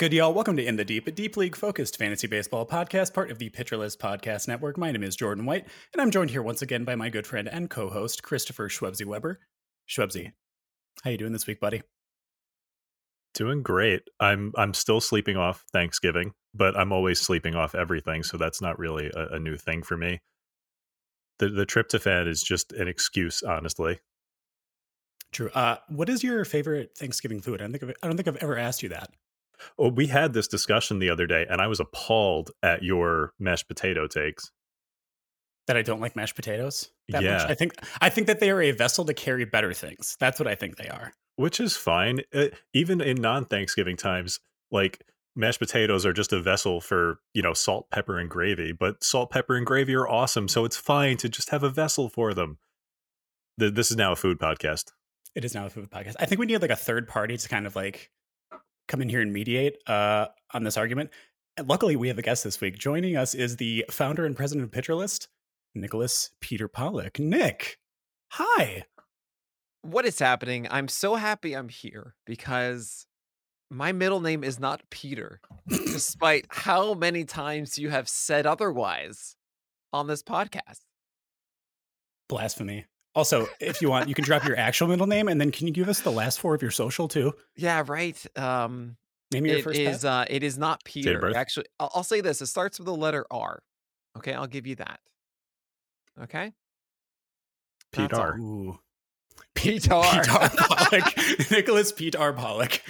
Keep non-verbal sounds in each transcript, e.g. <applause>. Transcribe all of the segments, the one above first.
Good, y'all? Welcome to In the Deep, a deep league focused fantasy baseball podcast, part of the Pitcher List Podcast Network. My name is Jordan White, and I'm joined here once again by my good friend and co-host Christopher Schwebzy Weber. Schwebzy, how you doing this week, buddy? Doing great. I'm I'm still sleeping off Thanksgiving, but I'm always sleeping off everything, so that's not really a, a new thing for me. The the tryptophan is just an excuse, honestly. True. Uh, what is your favorite Thanksgiving food? I don't think I've, I don't think I've ever asked you that. Oh, we had this discussion the other day, and I was appalled at your mashed potato takes. That I don't like mashed potatoes. That Yeah. much? I think I think that they are a vessel to carry better things. That's what I think they are. which is fine. Uh, even in non-Thanksgiving times, like mashed potatoes are just a vessel for you know salt, pepper, and gravy. But salt, pepper, and gravy are awesome, so it's fine to just have a vessel for them. Th- This is now a food podcast. It is now a food podcast. I think we need like a third party to kind of like come in here and mediate uh, on this argument. And luckily, we have a guest this week. Joining us is the founder and president of Pitcher List, Nicholas Peter Pollack. Nick, hi. What is happening? I'm so happy I'm here because my middle name is not Peter, despite how many times you have said otherwise on this podcast. Blasphemy. Also, <laughs> if you want, you can drop your actual middle name, and then can you give us the last four of your social too? Yeah, right. Um, Name your it first is. pet. Uh, it is not Peter. birth? Actually, I'll, I'll say this: it starts with the letter R. Okay, I'll give you that. Okay. Pete That's all. R. <laughs> Pete R. Pete R. Pollack. <laughs> Nicholas Pete R. Pollack.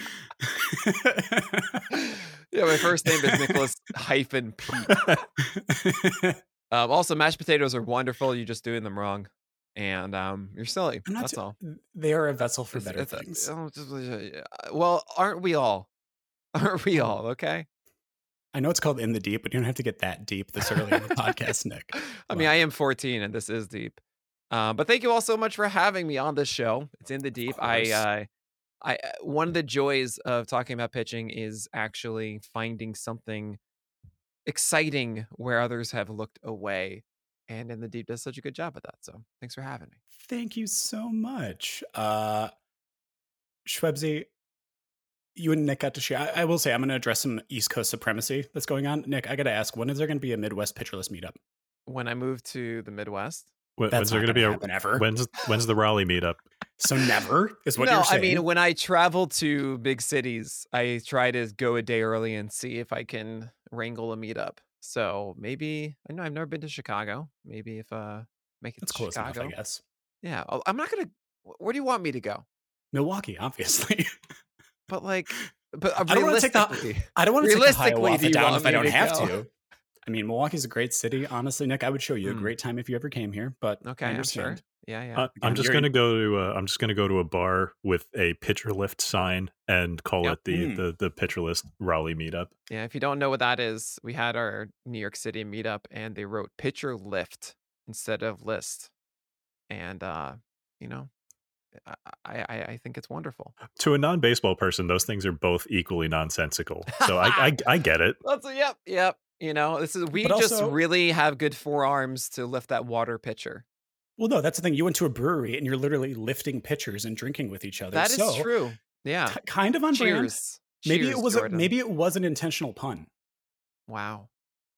yeah, my first name is Nicholas hyphen Pete. Um, also, mashed potatoes are wonderful. You're just doing them wrong, and um, you're silly. That's all. They are a vessel for It's- better it's- things. oh, uh, Well, aren't we all? <laughs> Aren't we all? Okay. I know it's called In the Deep, but you don't have to get that deep this early in the podcast, Nick. <laughs> I mean, I am 14, and this is deep. Uh, but thank you all so much for having me on this show. It's in the deep. I, uh, I, uh, one of the joys of talking about pitching is actually finding something exciting where others have looked away. And in the deep does such a good job at that. So thanks for having me. Thank you so much. Uh Schwebzy, you and Nick got to share. I, I will say I'm gonna address some East Coast supremacy that's going on. Nick, I gotta ask, when is there gonna be a Midwest Pitcher List meetup? When I moved to the Midwest, When- That's when's there not going to be gonna a happen ever. when's when's the Raleigh meetup? So never is what no, you're saying. I mean, when I travel to big cities, I try to go a day early and see if I can wrangle a meetup. So maybe I know I've never been to Chicago. Maybe if uh make it that's to close Chicago. enough, I guess. Yeah, I'll- I'm not gonna. Where do you want me to go? Milwaukee, obviously. <laughs> But like, but uh, I don't wanna take the- <laughs> I don't want to take Ohio Realistically, off do it you down if I don't to have go? to. I mean, Milwaukee's a great city. Honestly, Nick, I would show you a Mm. great time if you ever came here. But okay, I I'm understand. sure. Yeah, yeah. Uh, I'm just going to go to uh, I'm just to go to a bar with a pitcher lift sign and call Yep. it the, Mm. the the pitcher list Raleigh meetup. Yeah, if you don't know what that is, we had our New York City meetup and they wrote pitcher lift instead of list. And uh, you know, I, I, I think it's wonderful. To a non-baseball person, those things are both equally nonsensical. So I, I, I <laughs> get it. That's a, yep, yep. You know, this is we But just really have good forearms to lift that water pitcher. Well, no, that's the thing. You went to a brewery and you're literally lifting pitchers and drinking with each other. That is So, true. Yeah. k- kind of on brand. Cheers. Maybe Cheers, it was a, maybe it was an intentional pun. Wow.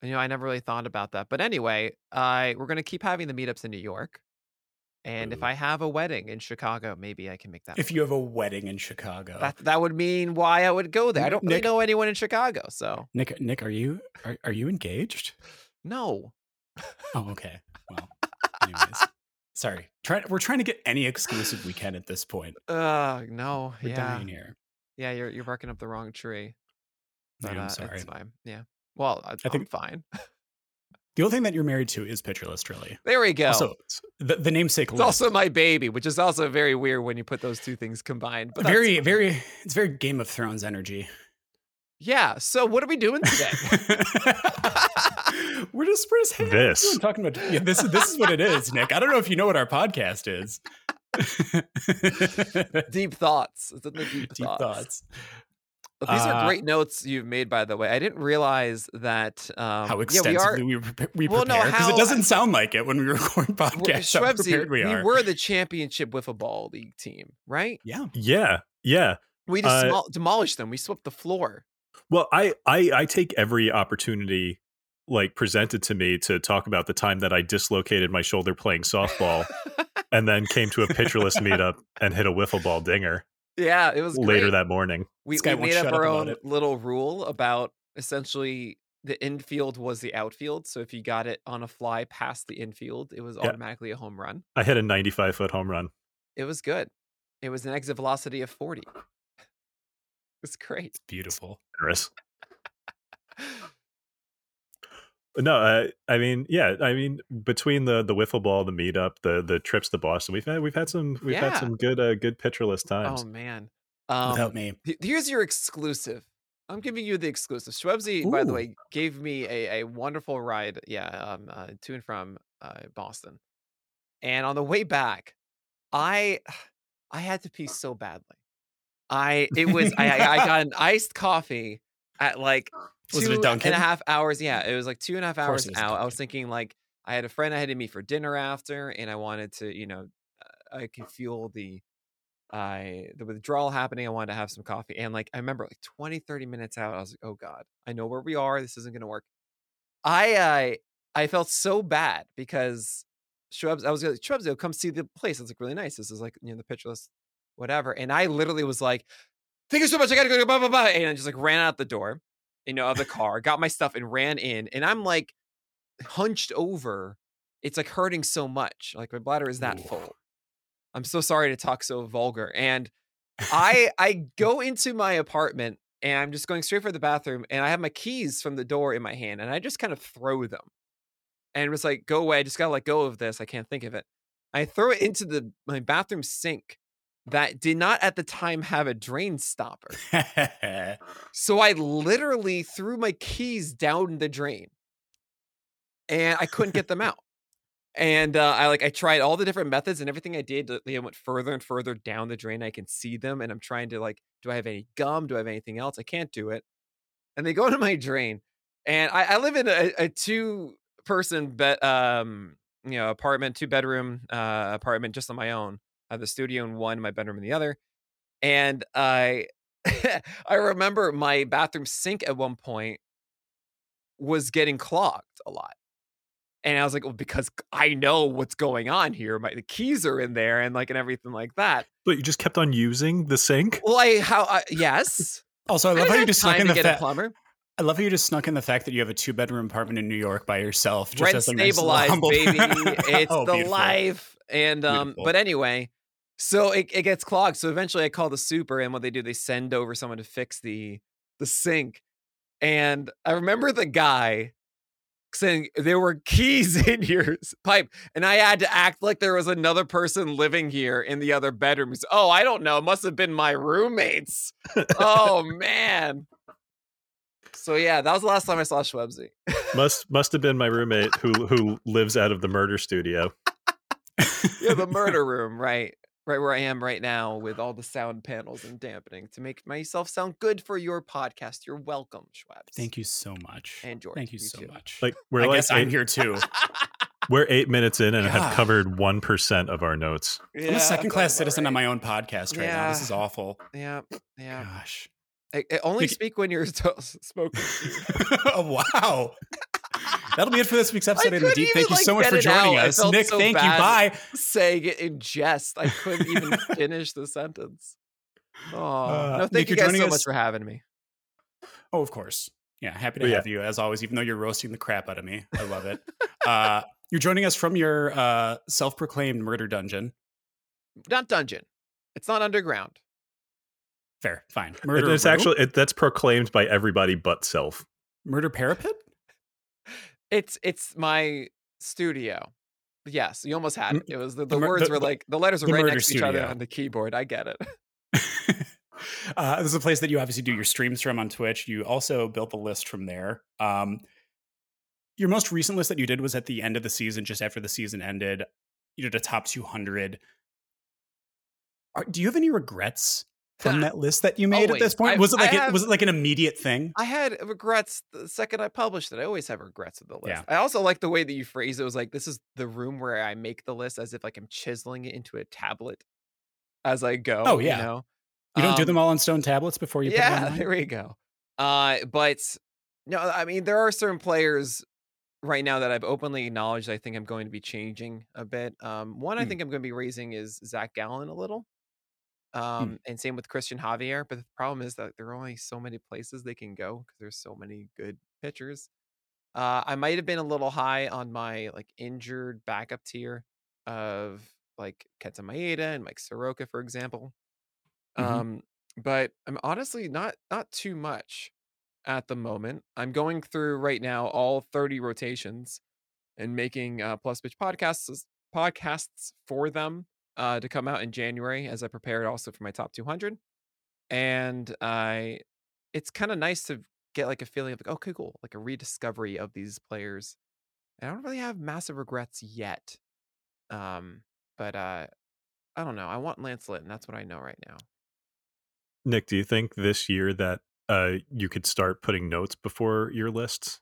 You know, I never really thought about that. But anyway, I we're gonna keep having the meetups in New York. And if I have a wedding in Chicago, maybe I can make that. If you have a wedding in Chicago, that that would mean why I would go there. I don't really know anyone in Chicago, so Nick, Nick, are you are, are you engaged? no. Oh, okay. Well, <laughs> anyways, sorry. Try, we're trying to get any exclusive we can at this point. Uh no. We're yeah. dying here. Yeah, you're you're barking up the wrong tree. But, am uh, sorry. It's fine. Yeah. Well, I, I think- am fine. The only thing that you're married to is Pitcher List, really. There we go. Also, the, the namesake it's list. also my baby, which is also very weird when you put those two things combined. But very, very. It's very Game of Thrones energy. yeah. So what are we doing today? <laughs> <laughs> <laughs> we're just we're just This. talking about yeah, this. is This is what it is, Nick. I don't know if you know what our podcast is. <laughs> deep thoughts. It's in the deep, Deep thoughts. thoughts. These are Uh, great notes you've made, by the way. I didn't realize that. Um, How yeah, extensively we are. we, pre- we Well, no, prepare because how- it doesn't sound like it when we record <laughs> we're- podcasts. How Shwebzy, prepared we are. were the championship wiffle ball league team, right? yeah. Yeah, yeah. We just Uh, smol- demolished them. We swept the floor. Well, I, I I take every opportunity like presented to me to talk about the time that I dislocated my shoulder playing softball <laughs> and then came to a Pitcher List meetup and hit a wiffle ball dinger yeah, it was later great. that morning. we, we made up shut up our own little rule about essentially the infield was the outfield. So if you got it on a fly past the infield, it was Yeah. automatically a home run. I hit a 95 foot home run. It was good. It was an exit velocity of 40. It's great. Beautiful. Generous. <laughs> No, uh, I mean, yeah, I mean, between the the wiffle ball, the meetup, the the trips to Boston, we've had we've had some we've Yeah. had some good uh, good Pitcher List times. Oh man. Um, Without me. here's your exclusive. I'm giving you the exclusive. Schwebzy, by the way, gave me a, a wonderful ride. Yeah, um, uh, to and from uh, Boston. And on the way back, I <sighs> I had to pee so badly. I it was I I I got an iced coffee at like Was it a two and a half hours. Yeah, it was like two and a half hours it was a out. I was thinking like I had a friend I had to meet for dinner after, and I wanted to, you know, uh, I could feel the I the withdrawal happening. I wanted to have some coffee. And like I remember like 20, 30 minutes out, I was like, oh God, I know where we are. This isn't gonna work. I I I felt so bad because Shrubs, I was like, Shrubs, come see the place. It's like really nice. This is like you know the Pitcher List, whatever. And I literally was like, Thank you so much. I gotta go, blah, blah, blah. And I just like ran out the door, you know, of the car, got my stuff and ran in. And I'm like hunched over. It's like hurting so much. Like my bladder is that Ooh. full. I'm so sorry to talk so vulgar. And I I go into my apartment and I'm just going straight for the bathroom and I have my keys from the door in my hand and I just kind of throw them. And it was like, go away. I just gotta let go of this. I can't think of it. I throw it into the my bathroom sink that did not at the time have a drain stopper. <laughs> So I literally threw my keys down the drain and I couldn't get them <laughs> out. And uh, I like I tried all the different methods and everything I did. uh, They went further and further down the drain. I can see them, and I'm trying to like, do I have any gum? Do I have anything else? I can't do it. And they go into my drain, and I, I live in a, a two person bed, um, you know, apartment, two bedroom uh, apartment, just on my own. I have the studio in one, my bedroom in the other, and I <laughs> I remember my bathroom sink at one point was getting clogged a lot. And I was like, well, because I know what's going on here. My the keys are in there and like and everything like that. But you just kept on using the sink. Well, I how I, yes. also, I I love didn't how you just snuck time in to the get a fact. plumber. I love how you just snuck in the fact that you have a two bedroom apartment in New York by yourself. Just Rent as a nice stabilized, humble- baby. <laughs> It's Oh, the beautiful. life. And um, Beautiful. but anyway, so it, it gets clogged. So eventually I call the super, and what they do, they send over someone to fix the the sink. And I remember the guy saying there were keys <laughs> in your pipe, and I had to act like there was another person living here in the other bedrooms. Oh, I don't know. It must have been my roommates. oh man. So yeah, that was the last time I saw Schwebzy. Must must have been my roommate who who lives out of the murder studio. <laughs> yeah, the <laughs> murder room, right? Right where I am right now with all the sound panels and dampening to make myself sound good for your podcast. You're welcome, Schwab. Thank you so much. And George, Thank you, you so too. much. Like <laughs> we're I like guess I'm here too. <laughs> we're eight minutes in and God. have covered one percent of our notes. Yeah, I'm a second class sounds about citizen on my own podcast right now. This is awful. Yeah, yeah. Gosh. I, I only Nick- speak when you're to- <laughs> smoking. oh, wow. That'll be it for this week's episode of the Deep. Thank you like, so much for joining out. Us. Nick, so thank you. Bye. saying it in jest. I couldn't even <laughs> finish the sentence. Oh Uh, no! Thank Nick, you you're guys so joining much for having me. Oh, of course. Yeah, happy to But yeah. have you as always, even though you're roasting the crap out of me. I love it. uh, <laughs> you're joining us from your uh, self proclaimed murder dungeon. Not dungeon. It's not underground. Fair, fine. Murder it's room? actually it, that's proclaimed by everybody but self. murder parapet. It's it's my studio. Yes, you almost had it. It was the, the the words the- were like the letters were right next to each other on the keyboard. I get it. <laughs> <laughs> uh, this is a place that you obviously do your streams from on Twitch. You also built the list from there. Um, your most recent list that you did was at the end of the season, just after the season ended. You did a top 200. Are, do you have any regrets from <laughs> that list that you made at this point? I- was it like it, was it like an immediate thing? I had regrets the second I published it. I always have regrets with the list. Yeah. I also like the way that you phrase it. It was like this is the room where I make the list as if like I'm chiseling it into a tablet as I go. Oh, yeah. You, know? You don't do Um, them all on stone tablets before you put them yeah, <laughs> there we go. Uh, but no, I mean there are certain players right now that I've openly acknowledged. I think I'm going to be changing a bit. Um, one I Hmm. think I'm going to be raising is Zac Gallen a little. Um, and same with Cristian Javier. But the problem is that there are only so many places they can go because there's so many good pitchers. Uh, I might have been a little high on my like injured backup tier of like Kenta Maeda and Mike Soroka, for example. Mhm. Um, but I'm honestly not not too much at the moment. I'm going through right now all 30 rotations and making uh, plus pitch podcasts podcasts for them uh, to come out in January as I prepared also for my top 200. And I, it's kind of nice to get like a feeling of like, okay, cool, like a rediscovery of these players. And I don't really have massive regrets yet. Um, but uh, I don't know. I want Lance Litton. That's what I know right now. Nick, do you think this year that uh, you could start putting notes before your lists?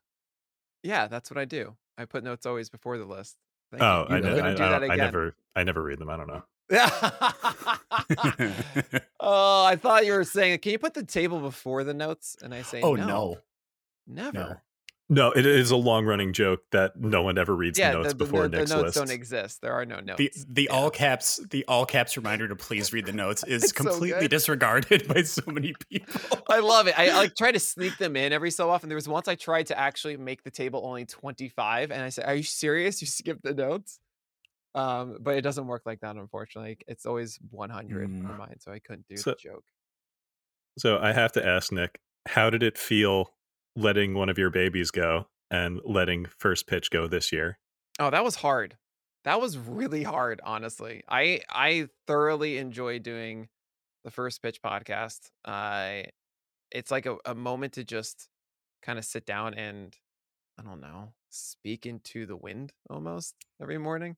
Yeah, that's what I do. I put notes always before the list. Thank Oh, you. I, know, I, I I never, I never read them. I don't know. <laughs> oh, I thought you were saying, can you put the table before the notes? And I say, oh no, no. never. No. No, it is a long running joke that no one ever reads Yeah, the notes the, the, before no- the Nick's notes list. don't exist. There are no notes. The the Yeah. all caps the all caps reminder to please read the notes <laughs> is It's so completely disregarded <laughs> by so many people. I love it. I, I like try to sneak them in every so often. There was once I tried to actually make the table only 25 and I said, Are you serious? You skipped the notes? Um, but it doesn't work like that, unfortunately. It's always 100 Mm. for mine, so I couldn't do So- the joke. So I have to ask Nick, how did it feel letting one of your babies go and letting first pitch go this year? Oh, that was hard. That was really hard, honestly. I I thoroughly enjoy doing the first pitch podcast. I it's like a, a moment to just kind of sit down and I don't know, speak into the wind almost every morning.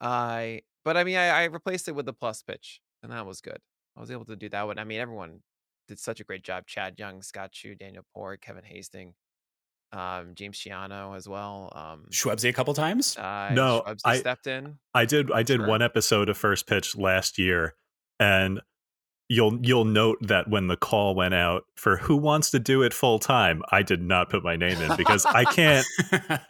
I but I mean I, I replaced it with the plus pitch and that was good. I was able to do that one. I mean everyone did such a great job. Chad Young, Scott Chu, Daniel Port, Kevin Hasting, um, James Chiano as well. Um Schwebsy a couple times. uh, No, Schwebsy I- stepped in. I did I did Sure. one episode of first pitch last year and you'll you'll note that when the call went out for who wants to do it full time, I did not put my name in because I can't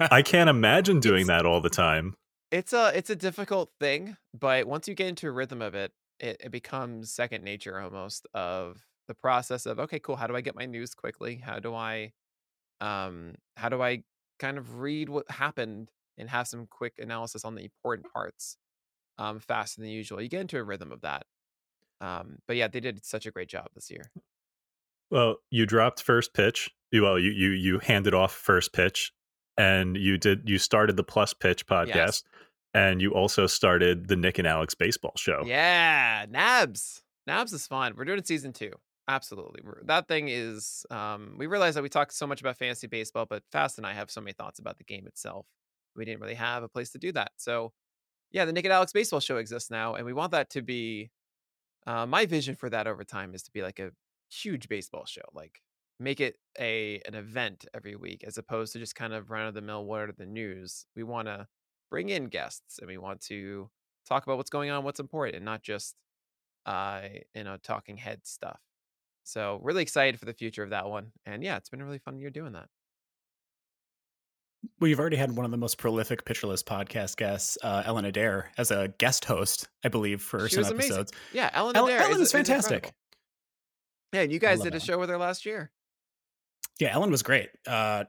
I <laughs> can't imagine doing It's- that all the time. It's a it's a difficult thing, but once you get into a rhythm of it, it, it becomes second nature almost of the process of okay, cool. How do I get my news quickly? How do I um how do I kind of read what happened and have some quick analysis on the important parts um faster than usual. You get into a rhythm of that. Um but yeah, they did such a great job this year. Well, you dropped first pitch. You- Well, you you you handed off first pitch, and you did you started the Plus Pitch podcast, Yes. and you also started the Nick and Alex baseball show. Yeah, Nabs. Nabs is fun. We're doing season two. Absolutely. That thing is um we realize that we talk so much about fantasy baseball, but Fast and I have so many thoughts about the game itself. We didn't really have a place to do that. So yeah, the Nick and Alex Baseball Show exists now, and we want that to be. Uh, my vision for that over time is to be like a huge baseball show, like make it a an event every week, as opposed to just kind of run of the mill. What are the news? We want to bring in guests, and we want to talk about what's going on, what's important, and not just uh, you know talking head stuff. So really excited for the future of that one, and yeah, it's been a really fun year doing that. We've already had one of the most prolific Pitcher List podcast guests, uh, Ellen Adair, as a guest host, I believe, for She some was amazing. episodes. Yeah, Ellen Adair Ellen is, is is fantastic. Yeah, and you guys did a Ellen. show with her last year. Yeah, Ellen was great. Uh,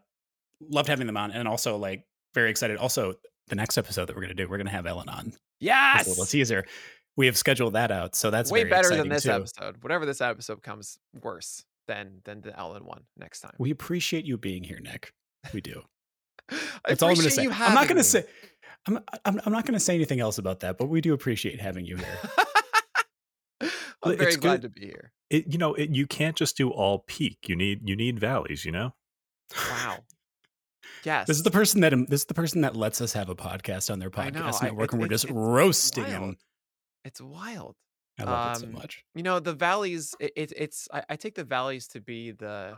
loved having them on, and also like very excited. Also, the next episode that we're going to do, we're going to have Ellen on. Yes, a little teaser. We have scheduled that out, so that's way better than this too. episode. Whatever this episode comes worse than than the Ellen one next time. We appreciate you being here, Nick. We do. <laughs> That's all I'm going to say. I'm not going to say. I'm, I'm, I'm not going to say anything else about that, but we do appreciate having you here. <laughs> I'm very it's glad good- to be here. It, you know, it, you can't just do all peak. You need you need valleys. You know. Wow. Yes. <laughs> This is the person that um, this is the person that lets us have a podcast on their I know, podcast I- network, and we're just roasting wild. him. It's wild. I love it Um, so much. You know, the valleys. It, it, it's. I, I take the valleys to be the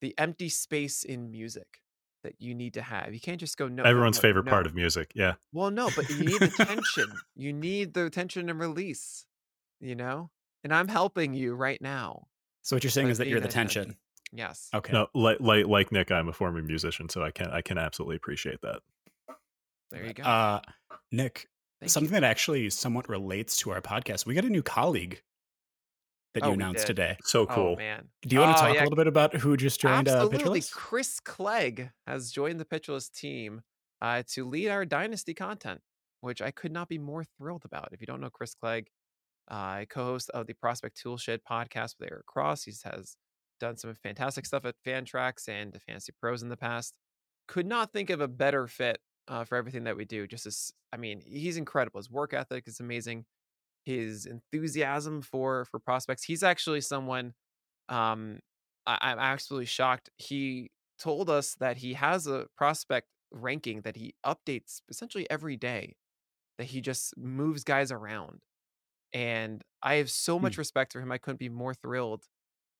the empty space in music that you need to have. You can't just go no. no, Everyone's no, favorite part of music. Yeah. Well, no, but you need the tension. <laughs> You need the tension and release. You know, and I'm helping you right now. So what you're saying by is that you're the tension. tension. Yes. Okay. No, like like like Nick, I'm a former musician, so I can I can absolutely appreciate that. There you go. Uh, Nick, Thank something you. that actually somewhat relates to our podcast. We got a new colleague that Oh, you announced today. So Oh cool. man. Do you want to Oh, talk yeah. a little bit about who just joined uh, Absolutely. Pitcher List? Chris Clegg has joined the Pitcher List team uh, to lead our Dynasty content, which I could not be more thrilled about. If you don't know Chris Clegg, uh, co-host of the Prospect Toolshed podcast with Eric Cross. He has done some fantastic stuff at Fantrax and the Fantasy Pros in the past. Could not think of a better fit uh, for everything that we do. Just as, I mean, he's incredible. His work ethic is amazing. His enthusiasm for for prospects. He's actually someone um, I, I'm absolutely shocked. He told us that he has a prospect ranking that he updates essentially every day, that he just moves guys around. And I have so much respect for him. I couldn't be more thrilled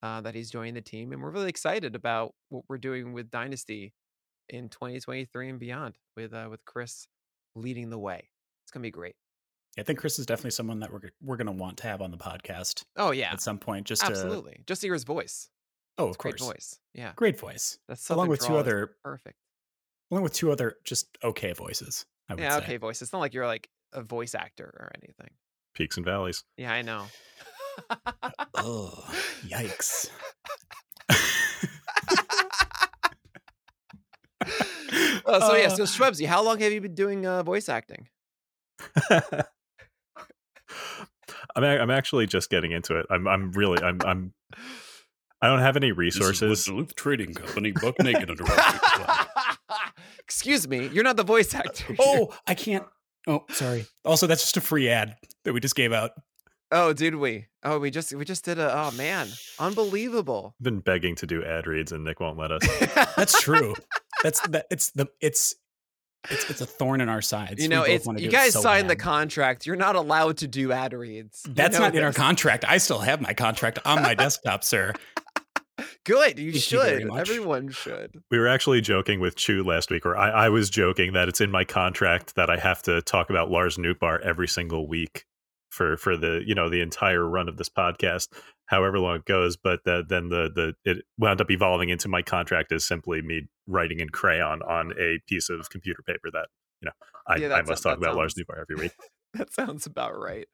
uh, that he's joining the team. And we're really excited about what we're doing with Dynasty in 2023 and beyond with uh, with Chris leading the way. It's going to be great. I think Chris is definitely someone that we're we're going to want to have on the podcast Oh, yeah. at some point. Just to Absolutely. Just to hear his voice. oh, of Great course, voice. Yeah. great voice, That's along Southern with two other perfect. along with two other just okay voices. I would Yeah, say. okay, voices. It's not like you're like a voice actor or anything. Peaks and valleys. Yeah, I know. Oh, yikes. <laughs> Oh, so yeah, Uh, so Schwebsy, how long have you been doing uh, voice acting? I'm a- I'm actually just getting into it. I'm I'm really I'm I'm I don't have any resources. Duluth Trading Company, Buck <laughs> Naked Excuse me, you're not the voice actor. <laughs> here. oh, I can't. Oh, sorry. Also, that's just a free ad that we just gave out. oh, did we? Oh, we just we just did a. Oh man, unbelievable. I've been begging to do ad reads and Nick won't let us. That's true. That's that. It's the. It's. It's, it's a thorn in our sides. you We know, both it's wanna you do it guys so signed the contract. You're not allowed to do ad reads. You That's know not in our contract. I still have my contract on my <laughs> desktop, sir. Good, you Thank should. much. Everyone should. We were actually joking with Chu last week, or I, I was joking that it's in my contract that I have to talk about Lars Nootbaar every single week for for the you know the entire run of this podcast, however long it goes. But the, then the the it wound up evolving into my contract is simply me writing in crayon on a piece of computer paper that you know I, Yeah, I must talk about Lars sounds- Nootbaar every week. <laughs> That sounds about right.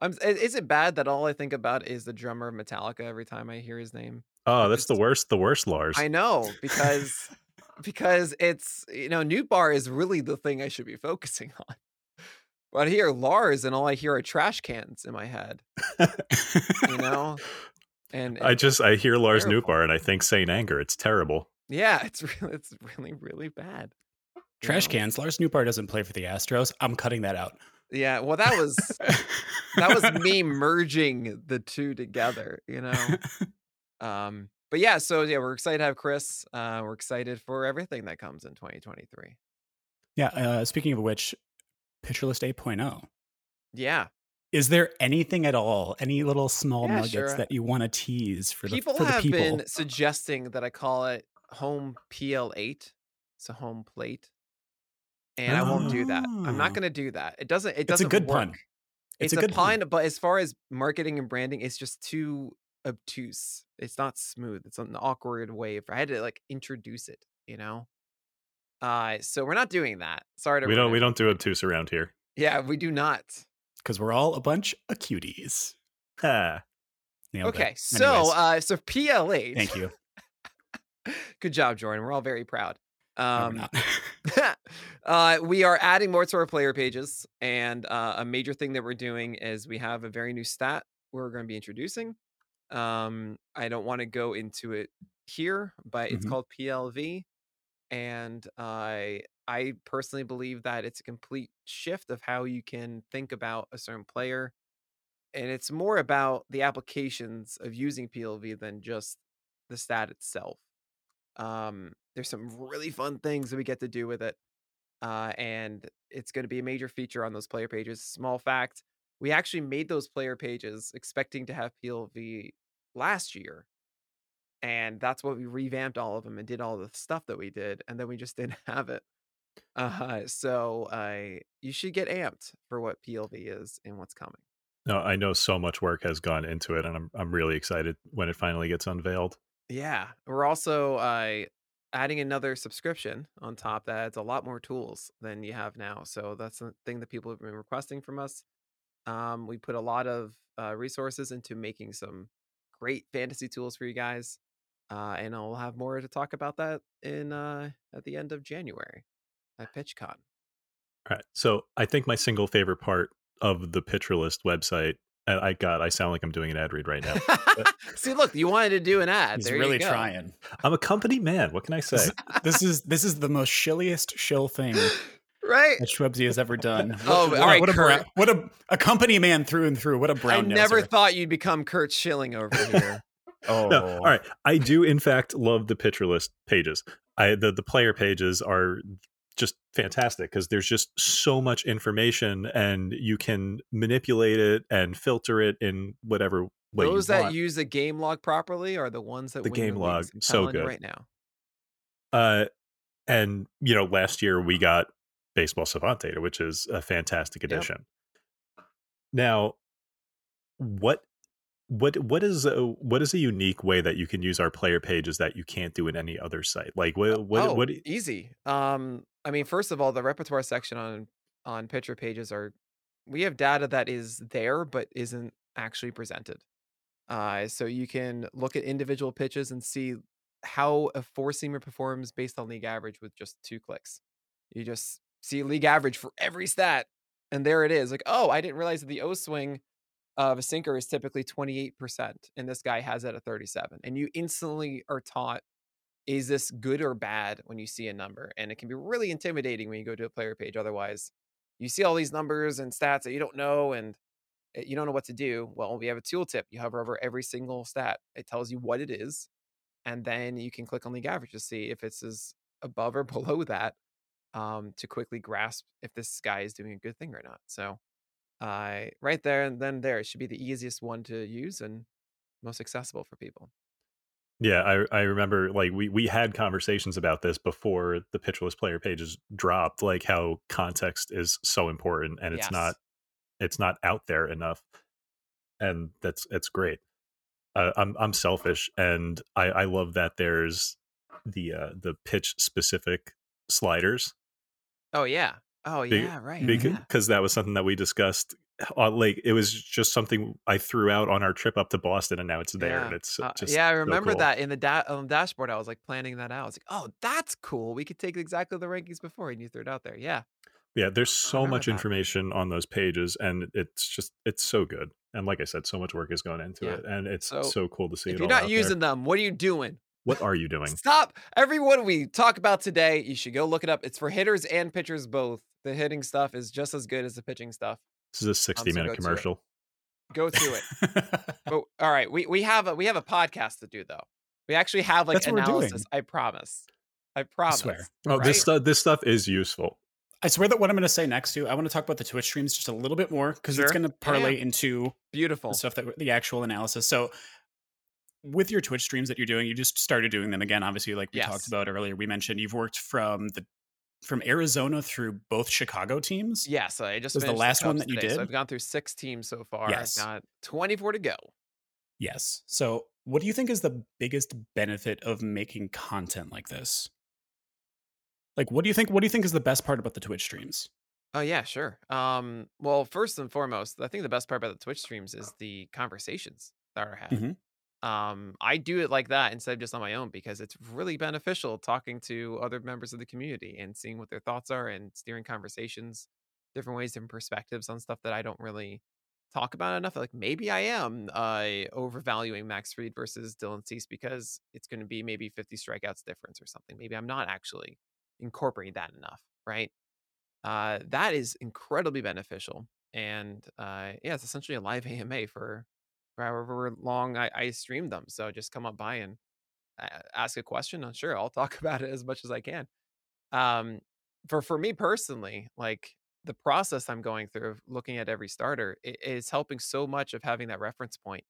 I'm, is it bad that all I think about is the drummer of Metallica every time I hear his name? Oh, that's the worst. The worst Lars. I know because <laughs> because it's you know Nootbaar is really the thing I should be focusing <laughs> on. But I hear Lars and all I hear are trash cans in my head, you know. And, I just I hear Lars terrible. Nootbaar and I think Saint Anger. It's terrible. yeah, <laughs> it's really it's really really bad. you Trash know? cans. Lars Nootbaar doesn't play for the Astros. I'm cutting that out. Yeah, well that was that was me merging the two together, you know. <laughs> Um, but yeah, so yeah, we're excited to have Chris. Uh, we're excited for everything that comes in 2023. Yeah. Uh, speaking of which, Pitcher List 8.0. Yeah. Is there anything at all, any little small Yeah, nuggets sure. that you want to tease for the people for the have people? been suggesting that I call it home PL8. It's a home plate. And I won't do that. I'm Oh. not ah. going to do that. It doesn't it doesn't. It's a good work. pun. It's, It's a a, good pun. pun, but as far as marketing and branding, it's just too obtuse. It's not smooth. It's an awkward way. For, I had to like introduce it, you know. Uh, so we're not doing that. Sorry to We don't ruin we don't do obtuse around here. Yeah, we do not. Because we're all a bunch of cuties. Ha. Nailed it. Okay, so Anyways, uh, so PL8. thank you. <laughs> Good job, Jordan. We're all very proud. We're Um, not. <laughs> <laughs> uh, we are adding more to our player pages, and uh, a major thing that we're doing is we have a very new stat we're going to be introducing. Um, I don't want to go into it here, but it's Mhm. called PLV, and I I personally believe that it's a complete shift of how you can think about a certain player, and it's more about the applications of using PLV than just the stat itself. Um, there's some really fun things that we get to do with it. Uh, and it's going to be a major feature on those player pages. Small fact we actually made those player pages expecting to have PLV last year. And that's what we revamped all of them and did all the stuff that we did. And then we just didn't <laughs> have it. Uh, so uh, you should get amped for what PLV is and what's coming. No, I know so much work has gone into it, and I'm I'm really excited when it finally gets unveiled. Yeah, we're also uh, adding another subscription on top that adds a lot more tools than you have now. So that's the thing that people have been requesting from us. Um, we put a lot of uh, resources into making some great fantasy tools for you guys, uh, and I'll have more to talk about that in uh, at the end of January at PitchCon. All right. So I think my single favorite part of the Pitcher List website, and I got I sound like I'm doing an ad read right now. <laughs> See, look, you wanted to do an ad. He's there you really go. trying. I'm a company man. What can I say? This is this is the most shilliest shill thing <laughs> right? that Schwebzy has ever done. <laughs> Oh, what, all right, what a Kurt. what a a company man through and through. What a brown. I never noser. thought you'd become Curt Schilling over here. Oh, No, all right. I do in fact love the Pitcher List pages. I the the player pages are just fantastic because there's just so much information and you can manipulate it and filter it in whatever way Those you that want. use the game log properly are the ones that The win game the log, leagues. So good. right now. Uh, and you know, last year we got Baseball Savant data, which is a fantastic Yep. addition. Now, what what what is a, what is a unique way that you can use our player pages that you can't do in any other site? Like what what oh, what? easy. Um, I mean, first of all, the repertoire section on on picture pages are we have data that is there but isn't actually presented. Uh, so you can look at individual pitches and see how a four seamer performs based on league average with just two clicks. You just see league average for every stat, and there it is. Like, oh, I didn't realize that the O swing of a sinker is typically 28%, and this guy has it at 37. And you instantly are taught is this good or bad when you see a number? And it can be really intimidating when you go to a player page. Otherwise, you see all these numbers and stats that you don't know and uh, you don't know what to do. Well, we have a tooltip. You hover over every single stat, it tells you what it is. And then you can click on league average to see if it's is above or <laughs> below that um, to quickly grasp if this guy is doing a good thing or not. So, uh, right there and then there, it should be the easiest one to use and most accessible for people. Yeah, I I remember like we we had conversations about this before the Pitcher List player pages dropped, like how context is so important and it's Yes. not it's not out there enough, and that's it's great. Uh, I'm I'm selfish, and I I love that there's the uh, the pitch specific sliders Oh, yeah. Oh, yeah. Right. because yeah. that was something that we discussed. On, like it was just something I threw out on our trip up to Boston, and now it's there, Yeah. and it's Uh, yeah, I so remember cool. that in the da- on the dashboard. I was like planning that out. I was like, "Oh, that's cool. We could take exactly the rankings before, and you threw it out there." Yeah, Yeah, there's so much that. information on those pages, and it's just it's so good. And like I said, so much work has gone into Yeah. it, and it's So, so, cool to see if you're not using there. them, what are you doing? What are you <laughs> doing? Stop! Everyone we talk about today, you should go look it up. It's for hitters and pitchers both. The hitting stuff is just as good as the pitching stuff. This is a 60 so go minute to commercial. Go to it. <laughs> but all right, we we have a we have a podcast to do though. We actually have like That's what we're doing. analysis. I promise. I I promise. swear. Oh, right? this stuff this stuff is useful. I swear that what I'm going to say next to, I want to talk about the Twitch streams just a little bit more because Sure. it's going to Yeah, yeah. parlay into Beautiful. the stuff that the actual analysis. So with your Twitch streams that you're doing, you just started doing them again. Obviously, like we Yes. talked about earlier, we mentioned you've worked from the from Arizona through both Chicago teams. Yes, I just Was the last one Cubs that you today, So did? I've gone through six teams so far. Yes. I've got 24 to go. Yes. So, what do you think is the biggest benefit of making content like this? Like, what do you think? What do you think is the best part about the Twitch streams? Oh yeah, sure. Um, well, first and foremost, I think the best part about the Twitch streams is the conversations that are had. Mhm. Um, I do it like that instead of just on my own because it's really beneficial talking to other members of the community and seeing what their thoughts are and steering conversations, different ways, different perspectives on stuff that I don't really talk about enough. Like maybe I am uh overvaluing Max Fried versus Dylan Cease because it's going to be maybe 50 strikeouts difference or something. Maybe I'm not actually incorporating that enough, right? uh, that is incredibly beneficial. And uh, yeah, it's essentially a live <laughs> AMA for, for however long I, I stream them. So just come up by and uh, ask a question. I'm sure I'll talk <laughs> about it as much as I can. Um, for for me personally, like the process I'm going through of looking at every starter is helping so much of having that reference point.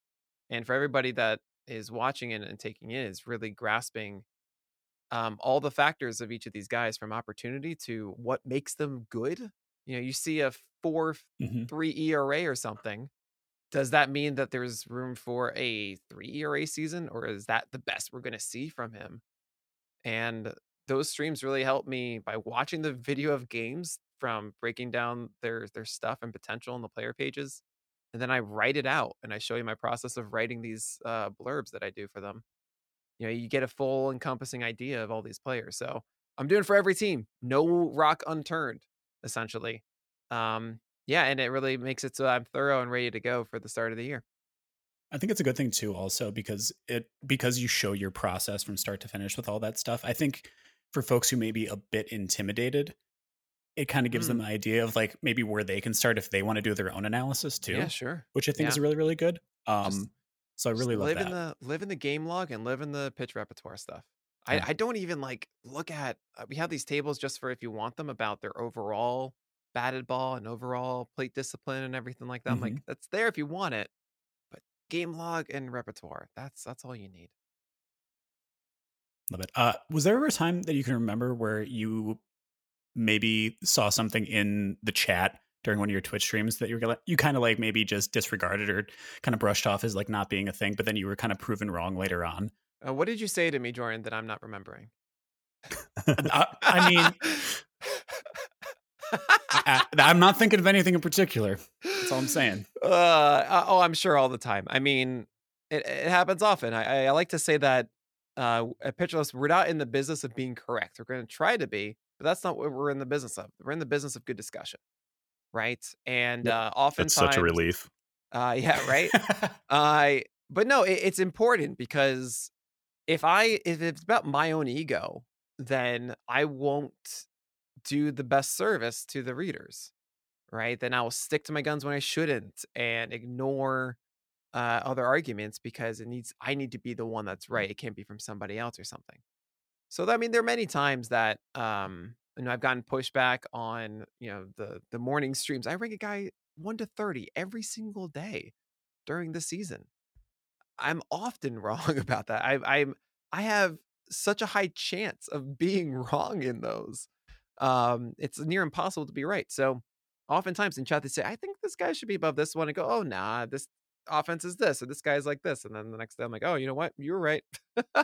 And for everybody that is watching it and taking in is really grasping um, all the factors of each of these guys from opportunity to what makes them good. You know, you see a four Mhm. three ERA or something. Does that mean that there's room for a three ERA season, or is that the best we're going to see from him? And those streams really help me by watching the video of games from breaking down their their stuff and potential in the player pages, and then I write it out and I show you my process of writing these uh, blurbs that I do for them you know you get a full encompassing idea of all these players so i'm doing for every team no rock unturned essentially um yeah and it really makes it so i'm thorough and ready to go for the start of the year I think it's a good thing too, also because it because you show your process from start to finish with all that stuff. I think for folks who may be a bit intimidated, it kind of gives Mm. them an idea of like maybe where they can start if they want to do their own analysis too, yeah sure which I think is really really good. Um, Just- so I really love live that. in the live in the game log and live in the pitch repertoire stuff I, I don't even like look at uh, we have these tables just for if you want them about their overall batted ball and overall plate discipline and everything like that i'm like that's there if you want it but game log and repertoire that's that's all you need Love it. Uh, was there ever a time that you can remember where you maybe saw something in the chat during one of your Twitch streams that you were gonna, you kind of like maybe just disregarded or kind of brushed off as like not being a thing, but then you were kind of proven wrong later on? Uh, what did you say to me, Jordan, that I'm not remembering? <laughs> I, I mean, <laughs> <laughs> I'm not thinking of anything in particular. That's all I'm saying. Uh, uh, oh, I'm sure all the time. I mean, it, it happens often. I, I, like to say that uh, at Pitcher List, we're not in the business of being correct. We're going to try to be, but that's not what we're in the business of. We're in the business of good discussion, right? And uh, oftentimes, That's such a relief. Uh, yeah, right. <laughs> I but no, it, it's important because if I if it's about my own ego, then I won't do the best service to the readers, right? Then I will stick to my guns when I shouldn't and ignore uh, other arguments because it needs I need to be the one that's right. It can't be from somebody else or something. So I mean, there are many times that um, you know I've gotten pushback on you know the the morning streams. I rank a guy one to thirty every single day during the season. I'm often <laughs> wrong about that. I, I'm I have such a high chance of being <laughs> wrong in those. Um, it's near impossible to be right. So oftentimes in chat they say, I think this guy should be above this one. And go, oh nah, this offense is this, or this guy's like this. And then the next day I'm like, oh, you know what? You were right. <laughs>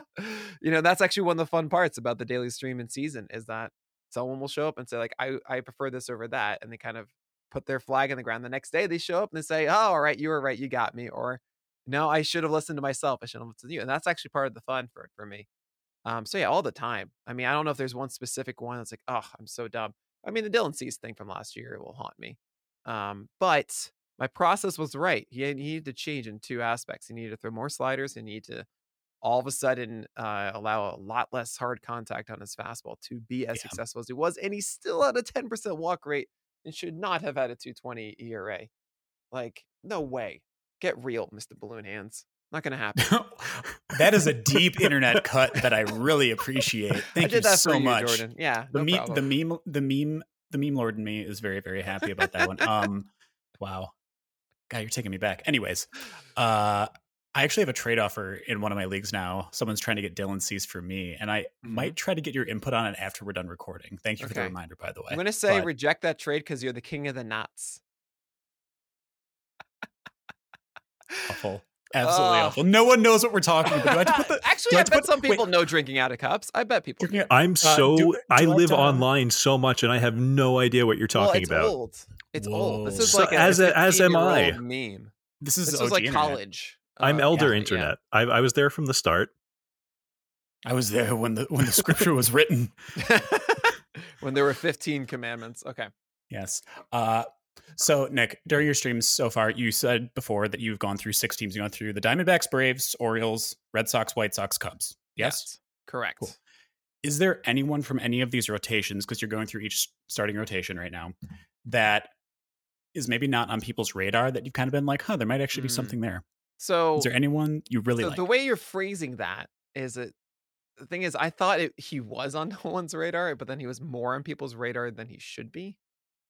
you know, that's actually one of the fun parts about the daily stream and season is that someone will show up and say, like, I, I prefer this over that. And they kind of put their flag in the ground. The next day they show up and they say, Oh, all right, you were right, you got me. Or no, I should have listened to myself. I should have listened to you. And that's actually part of the fun for for me. Um, so yeah, all the time. I mean, I don't know if there's one specific one that's like, oh, I'm so dumb. I mean, the Dylan Cease thing from last year will haunt me. Um, but my process was right. He, he needed to change in two aspects. He needed to throw more sliders. He needed to all of a sudden uh, allow a lot less hard contact on his fastball to be as Yeah. successful as he was. And he's still at a 10% walk rate and should not have had a 220 ERA. Like, no way. Get real, Mr. Balloon Hands. Not gonna happen. <laughs> that is a deep <laughs> internet cut that I really appreciate. Thank you that so you, much. Jordan. Yeah. The no meme, the meme, the meme the meme lord in me is very very happy about that one. <laughs> Um, wow, God, you're taking me back. Anyways, uh, I actually have a trade offer in one of my leagues now. Someone's trying to get Dylan Cease for me, and I Mhm. might try to get your input on it after we're done recording. Thank you for the reminder, by the way. I'm gonna say But- reject that trade because you're the king of the nuts. awful, absolutely Ugh. awful. No one knows what we're talking about. Do I have to put the? <laughs> Actually, do I I bet put- some wait. people know drinking out of cups. I bet people. Drinking do. out- I'm Uh, so do- do I live to- online so much, and I have no idea what you're Well, talking it's about. old. It's old. This Whoa. is So like a, as a- as am I. Meme. This is This OG was like internet. college. I'm uh, elder yeah, yeah. internet. I, I was there from the start. I was there when the when the scripture was written. <laughs> when there were 15 commandments. Okay. Yes. Uh, so Nick, during your streams so far, you said before that you've gone through six teams. You've gone through the Diamondbacks, Braves, Orioles, Red Sox, White Sox, Cubs. Yes. Correct. Cool. Is there anyone from any of these rotations, because you're going through each starting rotation right now, that is maybe not on people's radar that you've kind of been like, huh, there might actually be Mm. something there? So Is there anyone you really so like? the way you're phrasing that is it the thing is I thought it, he was on <laughs> no one's radar, but then he was more on people's radar than he should be.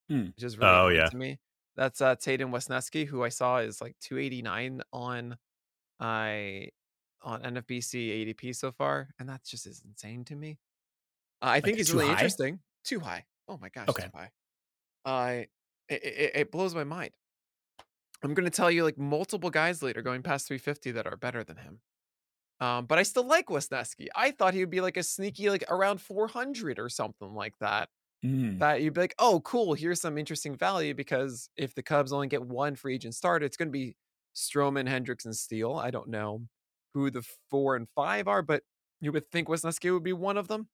Hmm. Which is really Oh, yeah. to me. That's uh Tatum Wesneski, who I saw is like 289 on I on NFBC ADP so far, and that's just is insane to me. Uh, I think he's really high? interesting. Too high. Oh my gosh, Okay. too high. I it, it, it blows my mind. I'm going to tell you like multiple guys later going past 350 that are better than him. Um, but I still like Wesneski. I thought he would be like a sneaky like around 400 or something like that. Mm. That you'd be like, oh, cool. Here's some interesting value because if the Cubs only get one free agent start, it's going to be Stroman, Hendricks, and Steele. I don't know who the four and five are, but you would think Wesneski would be one of them.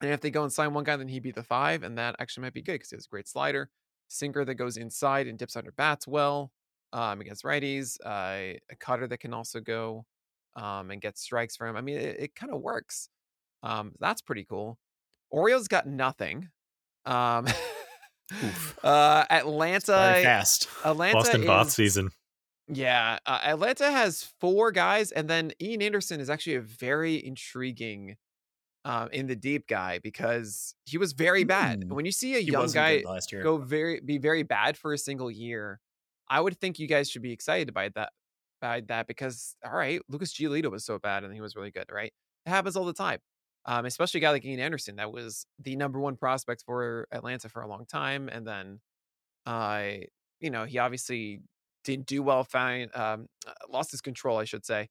And if they go and sign one guy, then he'd be the five, and that actually might be good because he has a great slider, sinker that goes inside and dips under bats well um, against righties, uh, a cutter that can also go um, and get strikes for him. I mean, it, it kind of works. Um, that's pretty cool. Orioles got nothing. Um, <laughs> uh, Atlanta, fast. Atlanta Austin Voth season. yeah, uh, Atlanta has four guys, and then Ian Anderson is actually a very intriguing um, in the deep guy because he was very bad. Hmm. When you see a He young guy last year. go very be very bad for a single year, I would think you guys should be excited by that by that because all right, Lucas Giolito was so bad and he was really good, right? It happens all the time. Um, especially a guy like Ian Anderson that was the number one prospect for Atlanta for a long time, and then uh, you know, he obviously didn't do well, fine, um, uh, lost his control, I should say,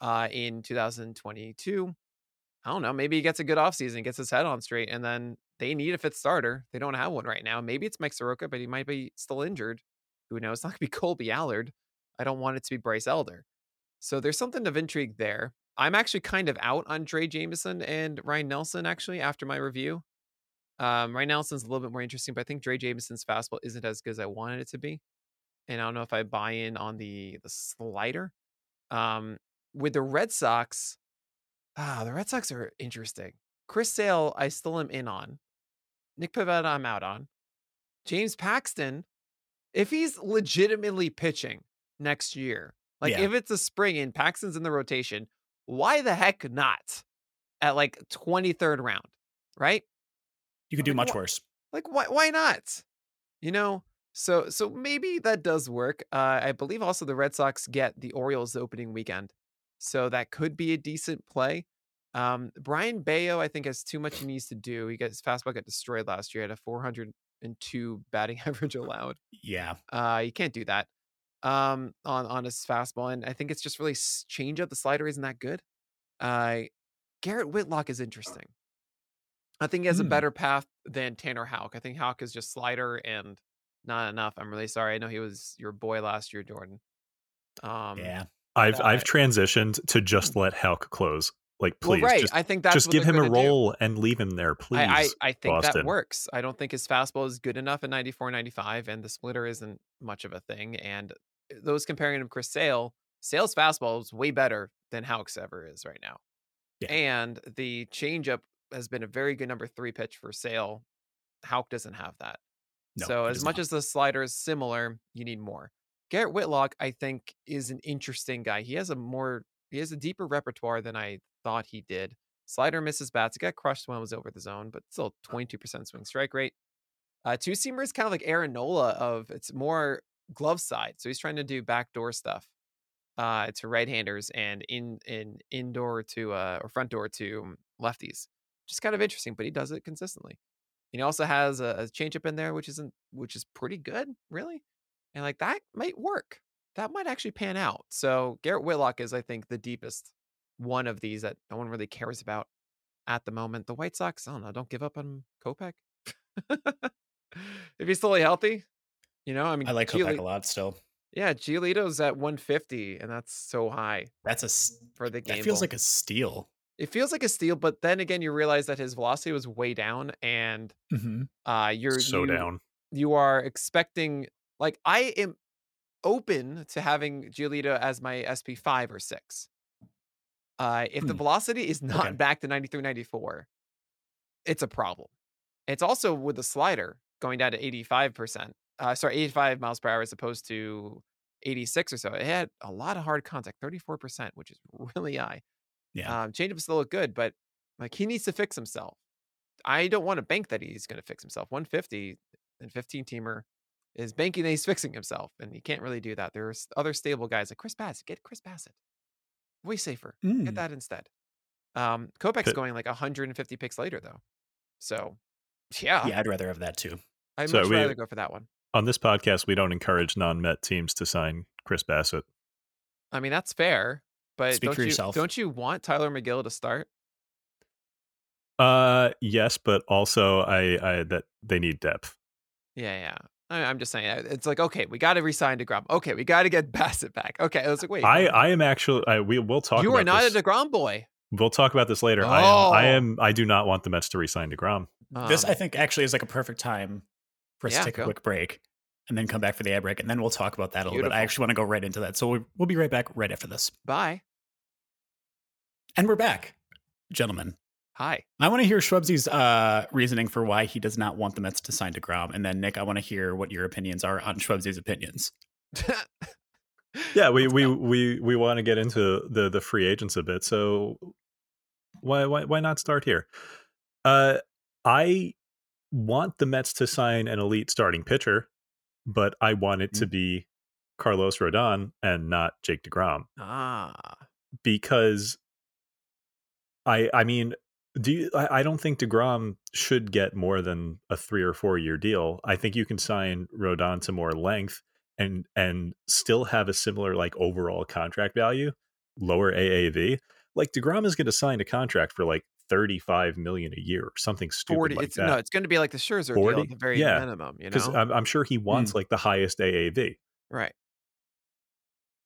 uh, in 2022. I don't know. Maybe he gets a good offseason, gets his head on straight, and then they need a fifth starter. They don't have one right now. Maybe it's Mike Soroka, but he might be still injured. Who knows? It's not going to be <laughs> Kolby Allard. I don't want it to be Bryce Elder. So there's something of intrigue there. I'm actually kind of out on Drey Jameson and Ryan Nelson, actually, after my review. Um, Ryan Nelson's a little bit more interesting, but I think Drey Jameson's fastball isn't as good as I wanted it to be. And I don't know if I buy in on the the slider. Um, with the Red Sox, ah, the Red Sox are interesting. Chris Sale, I still am in on. Nick Pivetta, I'm out on. James Paxton, if he's legitimately pitching next year, like Yeah. if it's a spring and Paxton's in the rotation, why the heck not at like 23rd round, right? You could do Like, much worse. like why why not you know so so maybe that does work uh i believe also the red sox get the orioles opening weekend so that could be a decent play um Brayan Bello i think has too much he needs to do he got his fastball got destroyed last year at a 402 batting <laughs> average allowed Yeah. uh you can't do that um on on his fastball and i think it's just really change up the slider isn't that good uh garrett whitlock is interesting i think he has a Hmm. better path than tanner houck i think houck is just slider and not enough i'm really sorry i know he was your boy last year jordan um yeah. I've I've transitioned to just let Houck close. Like, well, please, right just, i think that's just give him a gonna do. role and leave him there, please. I, I, I think that works. I don't think his fastball is good enough at 94, 95, and the splitter isn't much of a thing. And those comparing him to Chris Sale, Sale's fastball is way better than Houck's ever is right now. Yeah. And the changeup has been a very good number three pitch for Sale. Houck doesn't have that. No, so as much not. as the slider is similar, you need more. Garrett Whitlock, I think, is an interesting guy. He has a more he has a deeper repertoire than I thought he did. Slider misses bats. He got crushed when it was over the zone, but still 22% swing strike rate. Uh, two seamer is kind of like Aaron Nola of it's more glove side, so he's trying to do backdoor stuff uh, to right handers and in in indoor to uh, or front door to lefties. Just kind of interesting, but he does it consistently. And he also has a, a changeup in there, which isn't which is pretty good, really. And like that might work. That might actually pan out. So Garrett Whitlock is, I think, the deepest one of these that no one really cares about at the moment. The White Sox, I don't know, don't give up on Kopech. <laughs> if he's fully healthy, you know, I mean, I like Gioli- Kopech a lot still. Yeah, Giolito's at 150, and that's so high That's a for the game. that feels like a steal. it feels like a steal, but then again, you realize that his velocity was way down, and Mm-hmm. uh, you're so you, down. You are expecting like I am open to having Giolito as my SP five or six. Uh, if the Hmm. velocity is not Okay. back to 93, 94, it's a problem. It's also with the slider going down to 85%. Uh, sorry, 85 miles per hour as opposed to 86 or so. It had a lot of hard contact, 34%, which is <laughs> really high. Yeah. Um, changeup still look good, but like he needs to fix himself. I don't want to bank that he's going to fix himself. 150 and 15 teamer is banking that he's fixing himself, and he can't really do that. There's other stable guys like Chris Bassitt. Get Chris Bassitt. Way safer. Mm. Get that instead. Um, Kopech's Pit- going like 150 picks later though. So yeah, Yeah, I'd rather have that too. I'd So much we- rather go for that one. On this podcast, we don't encourage non-Met teams to sign Chris Bassitt. I mean, that's fair, but Speak don't for you yourself. don't you want Tylor Megill to start? Uh, yes, but also I, I that they need depth. Yeah, yeah. I, I'm just saying, it's like okay, we got to resign Degrom. Okay, we got to get <laughs> Bassitt back. Okay, I was like, wait, I. I am actually. I, we will talk. you about are not this. a Degrom boy. We'll talk about this later. I, Oh. am, I am. I do not want the Mets to resign Degrom. this Um, I think actually is like a perfect time for us Yeah, to take go. a quick break and then come back for the ad break and then we'll talk about that a little bit. I actually want to go right into that. So we- we'll be right back right after this. bye. And we're back, gentlemen. Hi. I want to hear Schwebzy's uh, reasoning for why he does not want the Mets to sign DeGrom. And then, Nick, I want to hear what your opinions are on Schwebzy's opinions. <laughs> Yeah, we we we we want to get into the the free agents a bit. So why why why not start here? Uh, I want the Mets to sign an elite starting pitcher, but I want it to Mm. be Carlos Rodon and not Jake Degrom ah, because I I mean. Do you, I, I don't think Degrom should get more than a three or four year deal. I think you can sign Rodon to more length and and still have a similar like overall contract value, lower AAV. Like Degrom is going to sign a contract for like thirty five million a year or something stupid forty. like it's that. no, it's going to be like the Scherzer deal 40? at the very Yeah, minimum. You because know, I'm, I'm sure he wants like the highest AAV. right?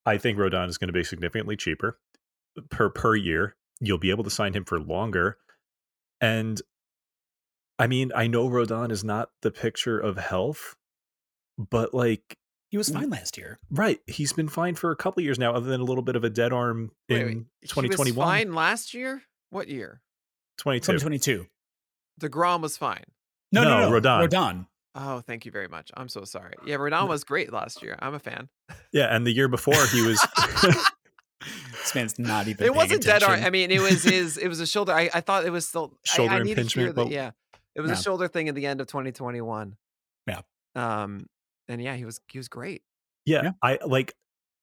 I think Rodon is going to be significantly cheaper per per year. You'll be able to sign him for longer. And I mean, I know Rodon is not the picture of health, but like He was Mm. fine last year. right, he's been fine for a couple years now other than a little bit of a dead arm Wait, in wait, He was 2021 fine last year. What year? 22. 2022. DeGrom was fine. No, no, No, no. Rodon. Rodon. Oh, thank you very much. I'm so sorry. Yeah, Rodon was great last year. I'm a fan. <laughs> Yeah, and the year before he was <laughs> This man's not even. it wasn't dead arm. I mean, it was his. It was a shoulder. I, I thought it was still I- Shoulder I, needed to impingement, hear that. Yeah, it was Yeah. a shoulder thing at the end of 2021. Yeah. Um, and yeah, he was he was great. yeah, Yeah. I like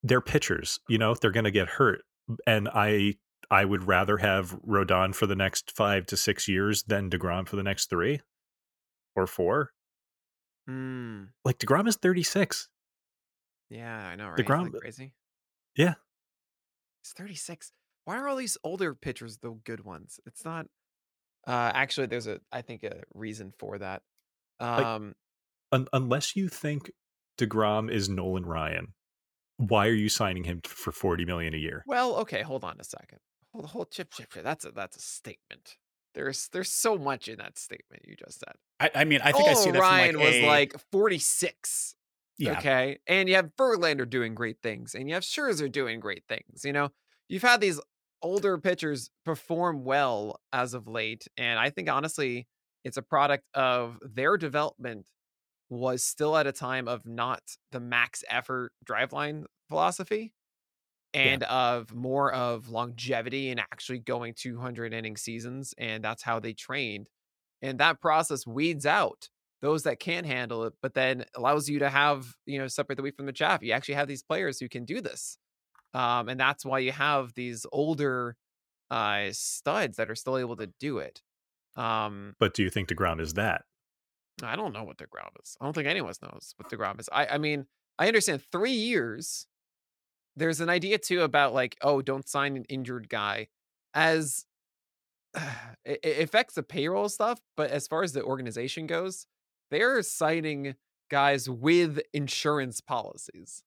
they're pitchers, you know, they're going to get hurt and I I would rather have Rodon for the next 5 to 6 years than DeGrom for the next 3 or 4. Mm, Like DeGrom is 36. yeah, I know, right? That ground- crazy. Yeah. He's 36. Why are all these older pitchers the good ones? It's not. Uh, actually, there's a I think a reason for that. Um, Un- unless you think DeGrom is Nolan Ryan, why are you signing him for 40 million a year? well, okay, hold on a second. Hold, whole chip, chip, chip. That's a that's a statement. There's there's so much in that statement you just said. I, I mean, I think I see Oh, that Ryan like was a- like 46. yeah. Okay. And you have Verlander doing great things, and you have Scherzer doing great things. You know, you've had these older pitchers perform well as of late. And I think honestly, it's a product of their development was still at a time of not the max effort driveline philosophy and of more of longevity and actually going 200 inning seasons. And that's how they trained. And that process weeds out those that can't handle it, but then allows you to have, you know, separate the wheat from the chaff. You actually have these players who can do this. Um, and that's why you have these older uh studs that are still able to do it. Um, But do you think DeGrom is that? I don't know what DeGrom is. I don't think anyone knows what DeGrom is. I, I mean, I understand three years. There's an idea too about like, oh, don't sign an injured guy, as <sighs> it, it affects the payroll stuff. But as far as the organization goes, they're signing guys with insurance policies.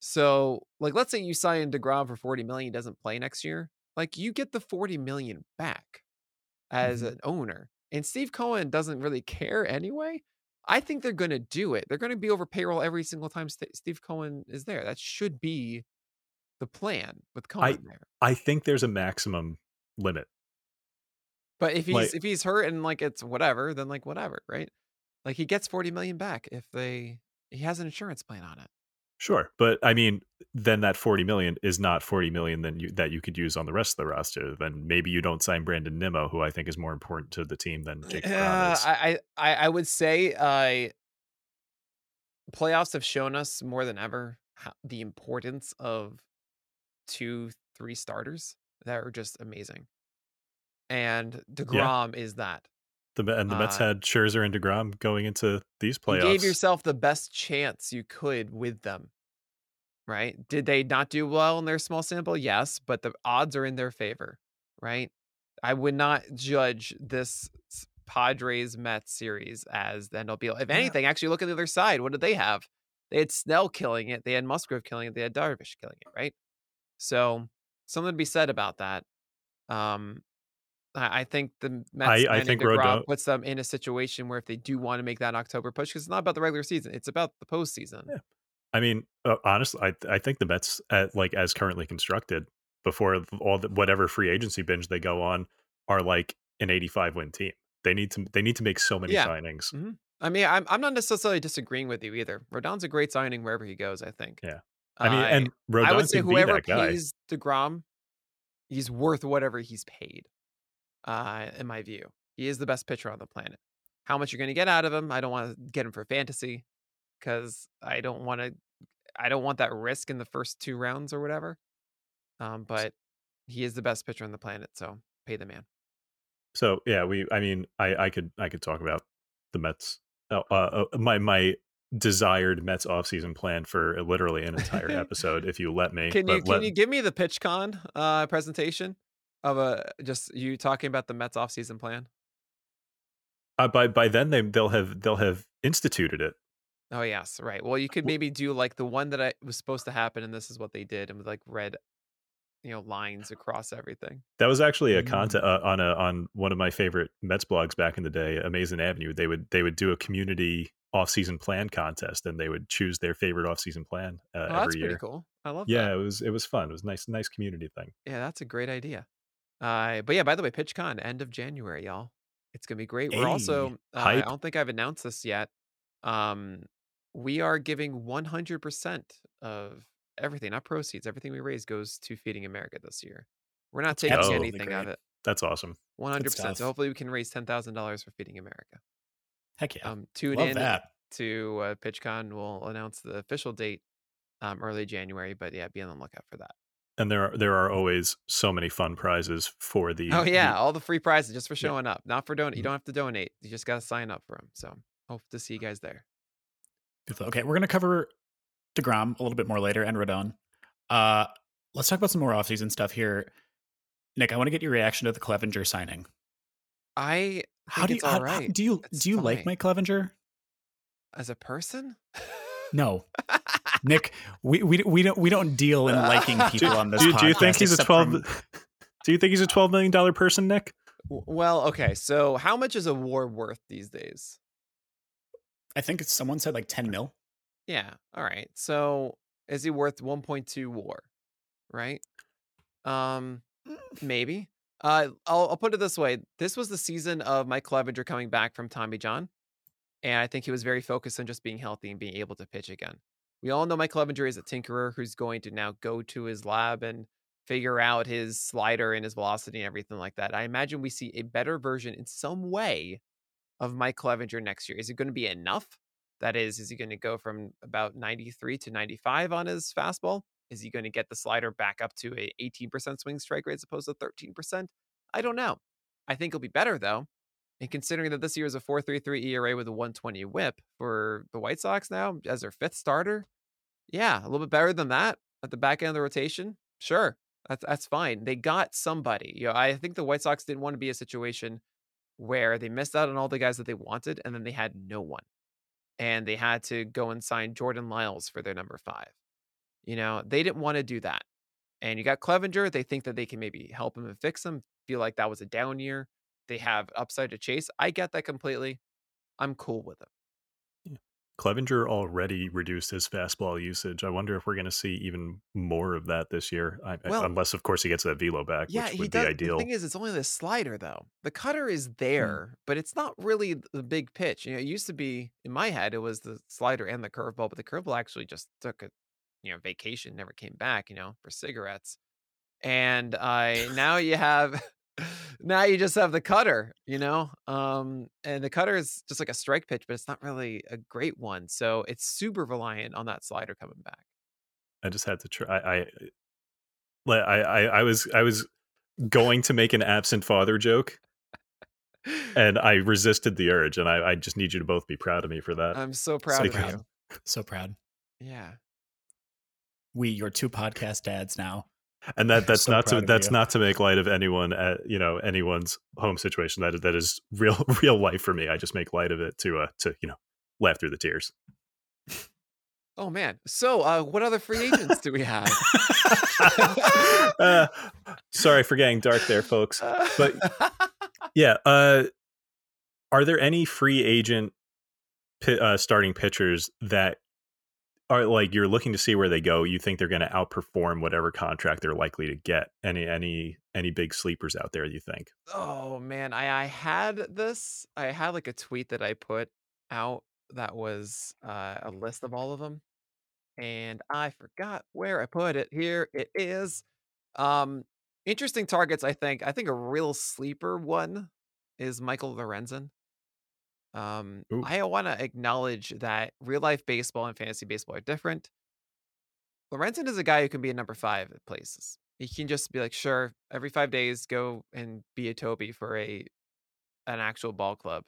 So, like, let's say you sign Degrom for 40 million, he doesn't play next year. Like, you get the 40 million back as Mhm. an owner. And Steve Cohen doesn't really care anyway. I think they're going to do it. They're going to be over payroll every single time St- Steve Cohen is there. That should be the plan with Cohen there. I think there's a maximum limit. But if he's like- if he's hurt and like it's whatever, then like whatever, right? Like he gets 40 million back if they he has an insurance plan on it. Sure, but I mean, then that forty million is not forty million then you, that you could use on the rest of the roster. Then maybe you don't sign Brandon Nimmo, who I think is more important to the team than Jake Uh, Brown is. I, I I would say uh playoffs have shown us more than ever how, the importance of two, three starters that are just amazing. And Degrom is that. The and the Mets uh, had Scherzer and Degrom going into these You playoffs. gave yourself the best chance you could with them. Right? Did they not do well in their small sample? Yes, but the odds are in their favor, right? I would not judge this Padres Mets series as the end all be all. If Yeah. anything, actually look at the other side. What did they have? They had Snell killing it, they had Musgrove killing it, they had Darvish killing it, right? So something to be said about that. Um I I think the Mets I signing think DeGrom Rodon- puts them in a situation where if they do want to make that October push, because it's not about the regular season, it's about the postseason. Yeah. I mean, uh, honestly, I I think the Mets, at, like as currently constructed, before all the, whatever free agency binge they go on, are like an 85 win team. They need to they need to make so many Yeah. signings. I mean, I'm I'm not necessarily disagreeing with you either. Rodon's a great signing wherever he goes. I think. Yeah. I mean, Uh, and Rodon I would say whoever pays Degrom, he's worth whatever he's paid. Uh, in my view, he is the best pitcher on the planet. How much you're going to get out of him? I don't want to get him for fantasy because I don't want to. I don't want that risk in the first two rounds or whatever. Um, but he is the best pitcher on the planet, so pay the man. So yeah, we. I mean, I I could I could talk about the Mets. Uh, uh, my my desired Mets offseason plan for literally an entire <laughs> episode, if you let me. Can But you can let- you give me the PitchCon uh, presentation of a just you talking about the Mets offseason plan? uh, by by then they they'll have they'll have instituted it. Oh yes, right. Well, you could maybe do like the one that I was supposed to happen, and this is what they did, and with like red, you know, lines across everything. That was actually a Mm. content uh, on a on one of my favorite Mets blogs back in the day, Amazing Avenue. They would they would do a community off-season plan contest, and they would choose their favorite off-season plan uh, Oh, every that's year. pretty cool. I love Yeah, that. it was it was fun. It was a nice nice community thing. Yeah, that's a great idea. Uh, but yeah, by the way, PitchCon end of January, y'all. It's gonna be great. We're also uh, I don't think I've announced this yet. Um, we are giving 100% of everything, not proceeds, everything we raise goes to Feeding America this year. We're not taking absolutely anything of it. That's awesome. 100%. So hopefully we can raise $10,000 for Feeding America. Heck yeah. Um, tune Love in that. to uh, PitchCon. We'll announce the official date um, early January, but yeah, be on the lookout for that. And there are there are always so many fun prizes for the Oh the- yeah, all the free prizes just for Yeah. showing up, not for donate. You Mhm. don't have to donate. You just gotta sign up for them. So hope to see you guys there. Okay, we're going to cover DeGrom a little bit more later and Rodon. Uh, let's talk about some more offseason stuff here. Nick, I want to get your reaction to the Clevinger signing. I How do you it's how- all how- do you It's do you like fine. Mike Clevinger? as a person. No, <laughs> Nick. We, we we don't we don't deal in liking <laughs> people on this. do, do you think he's a twelve? from- Do you think he's a twelve million dollar person, Nick? Well, okay. So how much is a war worth these days? I think someone said like ten mil. Yeah. All right. So is he worth 1.2 war? Right. Um, maybe. Uh, I'll, I'll put it this way. This was the season of Mike Clevinger coming back from Tommy John. And I think he was very focused on just being healthy and being able to pitch again. We all know Mike Clevinger is a tinkerer who's going to now go to his lab and figure out his slider and his velocity and everything like that. I imagine we see a better version in some way of Mike Clevinger next year? Is it going to be enough? That is, is he going to go from about 93 to 95 on his fastball? Is he going to get the slider back up to a 18% swing strike rate as opposed to 13%? I don't know. I think he'll be better though. And considering that this year is a 4.33 ERA with a 120 WHIP for the White Sox now as their fifth starter, yeah, a little bit better than that at the back end of the rotation. Sure, that's that's fine. They got somebody. You know, I think the White Sox didn't want to be a situation where they missed out on all the guys that they wanted, and then they had no one, and they had to go and sign Jordan Lyles for their number five. You know, they didn't want to do that. And you got Clevinger. They think that they can maybe help him and fix him. Feel like that was a down year. They have upside to chase. I get that completely. I'm cool with it. Clevinger already reduced his fastball usage. I wonder if we're going to see even more of that this year, I, Well- unless, of course, he gets that velo back, Yeah, which he would does. be ideal. The thing is, it's only the slider though. The cutter is hmm. there, but it's not really the big pitch. You know, it used to be in my head, it was the slider and the curveball, but the curveball actually just took a you know vacation, never came back. You know, for cigarettes, and I now you have. <laughs> Now you just have the cutter, you know, um, and the cutter is just like a strike pitch, but it's not really a great one. So it's super reliant on that slider coming back. I just had to try. I, I, I, I, I was, I was going to make an absent father joke, and I resisted the urge. And I, I just need you to both be proud of me for that. I'm so proud of you. So proud. Yeah. We, your two podcast dads now. and that <laughs> that's so not to that's you. not to make light of anyone at you know anyone's home situation that that is real <laughs> real life for me i just make light of it to uh to you know laugh through the tears Oh man. So, uh, what other free agents do we have? <laughs> uh, sorry for getting dark there folks But- yeah uh are there any free agent pi- uh, starting pitchers that are like you're looking to see where they go you think they're going to outperform whatever contract they're likely to get any any any big sleepers out there you think oh man, I I had this. I had like a tweet that I put out that was uh, a list of all of them, and I forgot where I put it. Here it is. Um, interesting targets. I think. I think a real sleeper one is Michael Lorenzen. Um, Ooh. I want to acknowledge that real life baseball and fantasy baseball are different. Lorenzen is a guy who can be a number five at places. He can just be like, sure, every five days, go and be a Toby for a an actual ball club.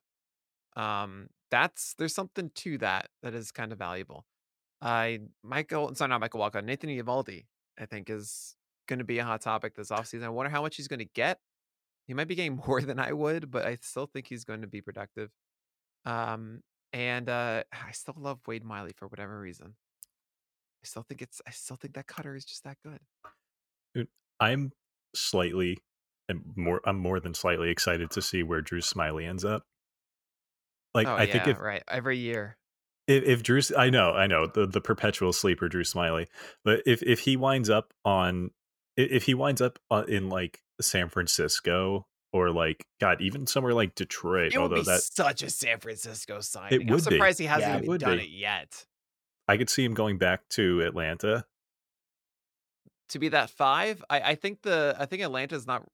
Um, that's there's something to that that is kind of valuable. I Michael, sorry, not Michael Walcott, Nathan Eovaldi, I think is going to be a hot topic this offseason. I wonder how much he's going to get. He might be getting <laughs> more than I would, but I still think he's going to be productive. Um, and uh, I still love Wade Miley for whatever reason. I still think it's. I still think that cutter is just that good. I'm slightly and more I'm more than slightly excited to see where Drew Smyly ends up. Like oh I yeah, think if, right. Every year. if if Drew I know, I know, the the perpetual sleeper Drew Smyly, but if if he winds up on if he winds up in like San Francisco or like god, even somewhere like Detroit, It would although be that such a San Francisco signing. I'm would be. surprised he hasn't Yeah, even would done be. it yet. I could see him going back to Atlanta. To be that five, I, I think the I think Atlanta's not.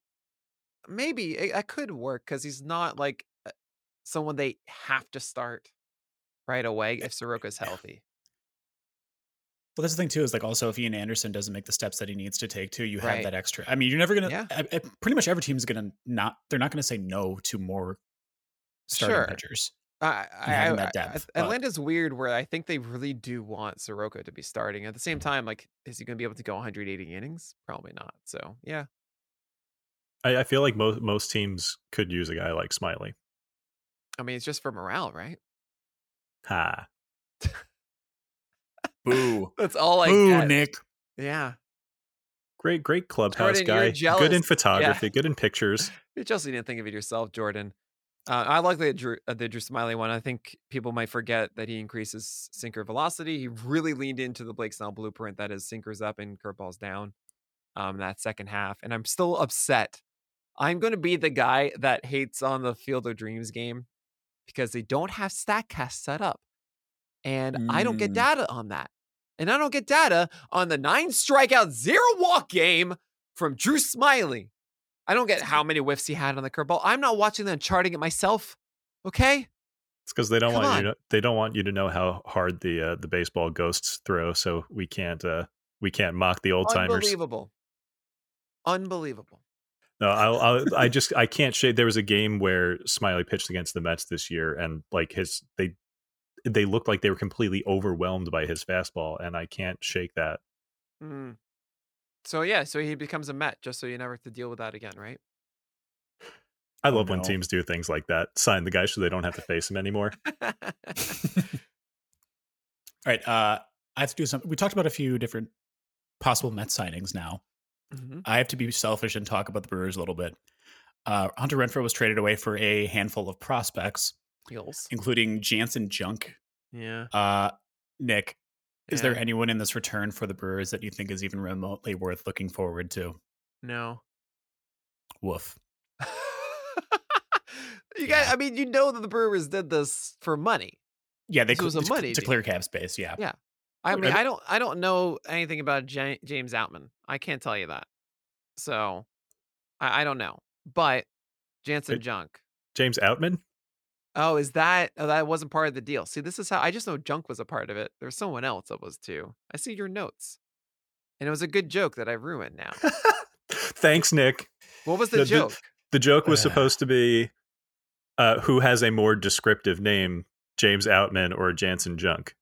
Maybe it, that could work because he's not like someone they have to start right away eh, if Soroka's eh, healthy. Well, that's the thing too. Is like also if Ian Anderson doesn't make the steps that he needs to take too, you have Right. that extra. I mean, you're never gonna. Yeah. I, I- pretty much every team's gonna not. They're not gonna say no to more starting Sure. pitchers. I, I, having I- that I- depth, but- Atlanta's weird where I think they really do want Soroka to be starting. At the same time, like, is he going to be able to go 180 innings? Probably not. So yeah, I, I feel like most most teams could use a guy like Smyly. I mean, it's just for morale, right? Ha. <laughs> Boo. <laughs> That's all I Boo, get. Nick. Yeah, Great, great clubhouse Jordan, guy. Good in photography, good in pictures. <laughs> you just need to think of it yourself, Jordan. Uh, I like the Drew, uh, the Drew Smyly one. I think people might forget that he increases sinker velocity. He really leaned into the Blake Snell blueprint that is sinkers up and curveballs down. Um, that second half, and I'm still upset. I'm going to be the guy that hates on the Field of Dreams game because they don't have Statcast set up, and I don't get Mm. data on that, and I don't get data on the nine strikeout, zero walk game from Drew Smyly. I don't get how <laughs> many whiffs he had on the curveball. I'm not watching them charting it myself. Okay. It's because they don't Come want on. you. To, they don't want you to know how hard the uh, the baseball ghosts throw. So we can't uh, we can't mock the old timers. Unbelievable. Unbelievable. No, I'll, I'll, I just I can't shade. There was a game where Smyly pitched against the Mets this year, and like his they they looked like they were completely overwhelmed by his fastball, and I can't shake that. Mm. So yeah, so he becomes a Met just so you never have to deal with that again, right? I Oh, love when teams do things like that. Sign the guy so they don't have to face him anymore. <laughs> <laughs> All right. Uh, I have to do something. We talked about a few different possible Met signings now. Mhm. I have to be selfish and talk about the Brewers a little bit. Uh, Hunter Renfroe was traded away for a handful of prospects, Heels. including Janson Junk. Yeah. Uh, Nick, is there anyone in this return for the Brewers that you think is even remotely worth looking forward to? No. Woof. <laughs> you. Yeah. I mean, you know that the Brewers did this for money. Yeah, they This was a to, money to clear cap space. Yeah. Yeah. I mean, I- don't. I don't know anything about Ja- James Outman. I can't tell you that. So, I, I don't know. But Janson Junk. James Outman. Oh, is that? Oh, that wasn't part of the deal. See, this is how I just know Junk was a part of it. There's someone else that was too. I see your notes, and it was a good joke that I ruined now. <laughs> Thanks, Nick. What was the The- the- joke? The joke was <laughs> supposed to be uh, who has a more descriptive name, James Outman or Janson Junk,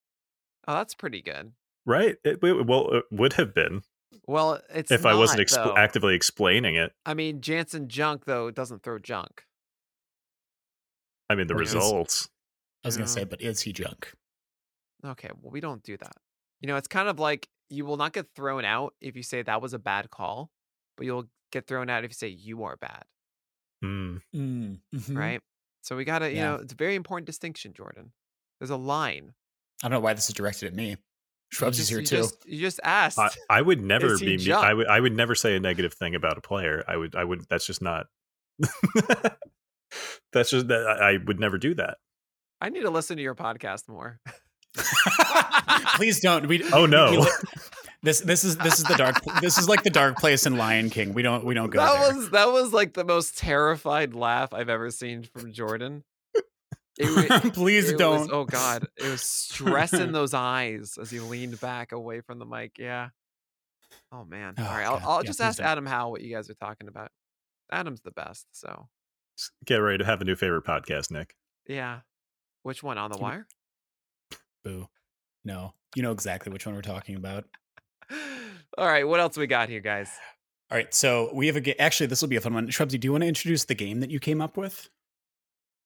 Oh, that's pretty good. right? It, it- well, it would have been Well, it's if I wasn't not, though. actively explaining it. I mean, Janson Junk though doesn't throw junk. I mean, the Well, it was- results. I was going to say, but is he junk? Okay, well, we don't do that. You know, it's kind of like you will not get thrown out if you say that was a bad call, but you'll get thrown out if you say you are bad, Mm. Mm-hmm. right? So we got to, you Yeah. know, it's a very important distinction, Jordan. There's a line. I don't know why this is directed at me. You Shrubs is here you too. Just, you just asked. I, I would never be. Me- I would. I would never say a negative thing about a player. I would. I would. That's just not. <laughs> <laughs> that's just that. I, I would never do that. I need to listen to your podcast more. <laughs> Please don't. We, Oh no. we li- this this is this is the dark. This is like the dark place in Lion King. We don't we don't go that there. was that was like the most terrified laugh I've ever seen from Jordan. <laughs> It, wa- Please it don't. oh God, it was stress in <laughs> those eyes as he leaned back away from the mic. Yeah. Oh man. Oh, All right, I'll, I'll Yeah, just ask don't. Adam Howe what you guys are talking about. Adam's the best. So Get ready to have a new favorite podcast, Nick. yeah. Which one on the Can wire? Boo. No, you know exactly which one we're talking about. All right, what else we got here, guys? All right, so we have a game. Actually, this will be a fun one. Shrubsy, do you want to introduce the game that you came up with?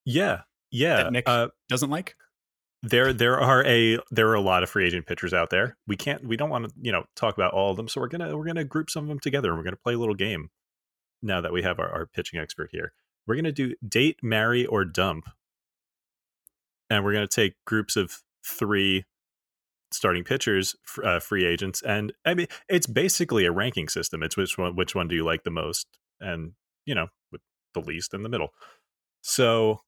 Yeah. Yeah. That Nick- Uh, Doesn't like? there there are a there are a lot of free agent pitchers out there. We can't we don't want to, you know, talk about all of them. So we're gonna we're gonna group some of them together and we're gonna play a little game now that we have our, our pitching expert here. We're gonna do date, marry, or dump. And we're gonna take groups of three starting pitchers, uh, free agents, and I mean it's basically a ranking system. It's which one which one do you like the most, and you know, with the least in the middle. So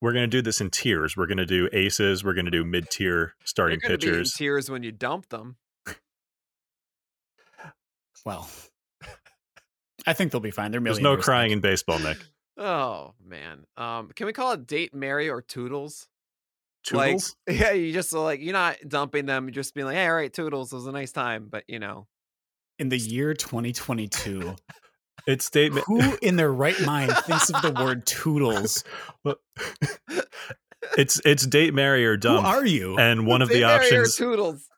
we're going to do this in tiers. We're going to do aces. We're going to do mid tier starting They're gonna be in pitchers. tears when you dump them. Well, <laughs> I think they'll be fine. They're There's no crying in baseball, Nick. Oh man. Um, can we call it date, marry, or toodles? Toodles? Like, <laughs> yeah, you just like you're not dumping them, you're just being like, hey, all right, toodles, it was a nice time, but you know, In the year 2022, it's <laughs> statement. who in their right mind thinks of the word toodles? <laughs> it's it's date, marry, or dump. Who are you? and one of date, the marry, or options toodles.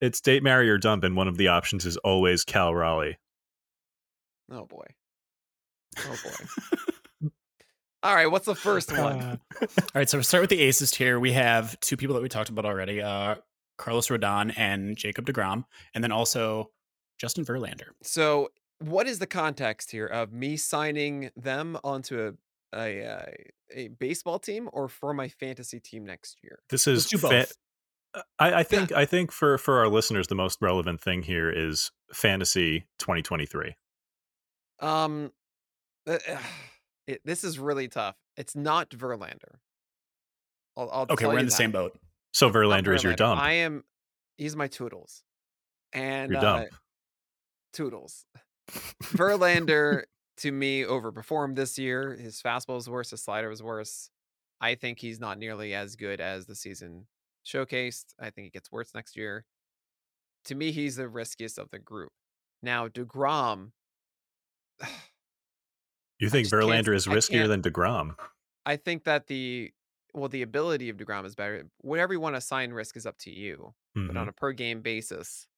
it's date, marry, or dump, and one of the options is always Cal Raleigh. Oh boy. Oh boy. <laughs> all right, what's the first one? Uh, all right, so we'll start with the aces here. We have two people that we talked about already uh, Carlos Rodon and Jacob DeGrom, and then also Justin Verlander. So, what is the context here of me signing them onto a a, uh, a baseball team or for my fantasy team next year? This Let's is do fa- both. I, I think I think for for our listeners, the most relevant thing here is fantasy 2023. Um, uh, <sighs> it, this is really tough. It's not Verlander. I'll, I'll Okay, we're in the that. same boat. So Verlander is your dump. I am. He's my toodles, and your uh, dump. toodles. <laughs> Verlander to me overperformed this year. His fastball was worse. His slider was worse. I think he's not nearly as good as the season showcased. I think it gets worse next year. To me, he's the riskiest of the group. Now, DeGrom, <sighs> <sighs> You think Verlander is riskier than Degrom? I think that the well, the ability of DeGrom is better. Whatever you want to assign risk is up to you. But Mhm, on a per game basis,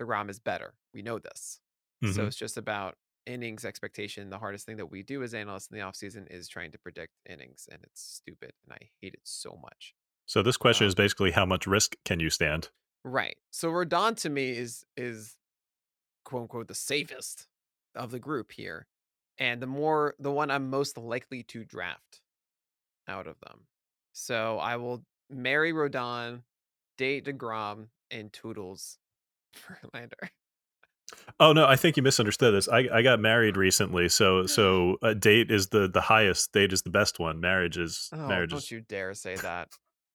DeGrom is better. We know this. So mhm. it's just about innings expectation. The hardest thing that we do as analysts in the offseason is trying to predict innings, and it's stupid. And I hate it so much. So this question um, is basically how much risk can you stand? Right. So Rodon to me is is quote unquote the safest of the group here. And the more the one I'm most likely to draft out of them. So I will marry Rodon, date DeGrom, and Toodles <laughs> Verlander. Oh no, I think you misunderstood this. I, I got married <laughs> recently, so <laughs> so a date is the the highest. Date is the best one. Marriage is Oh, marriage don't is. you dare say that.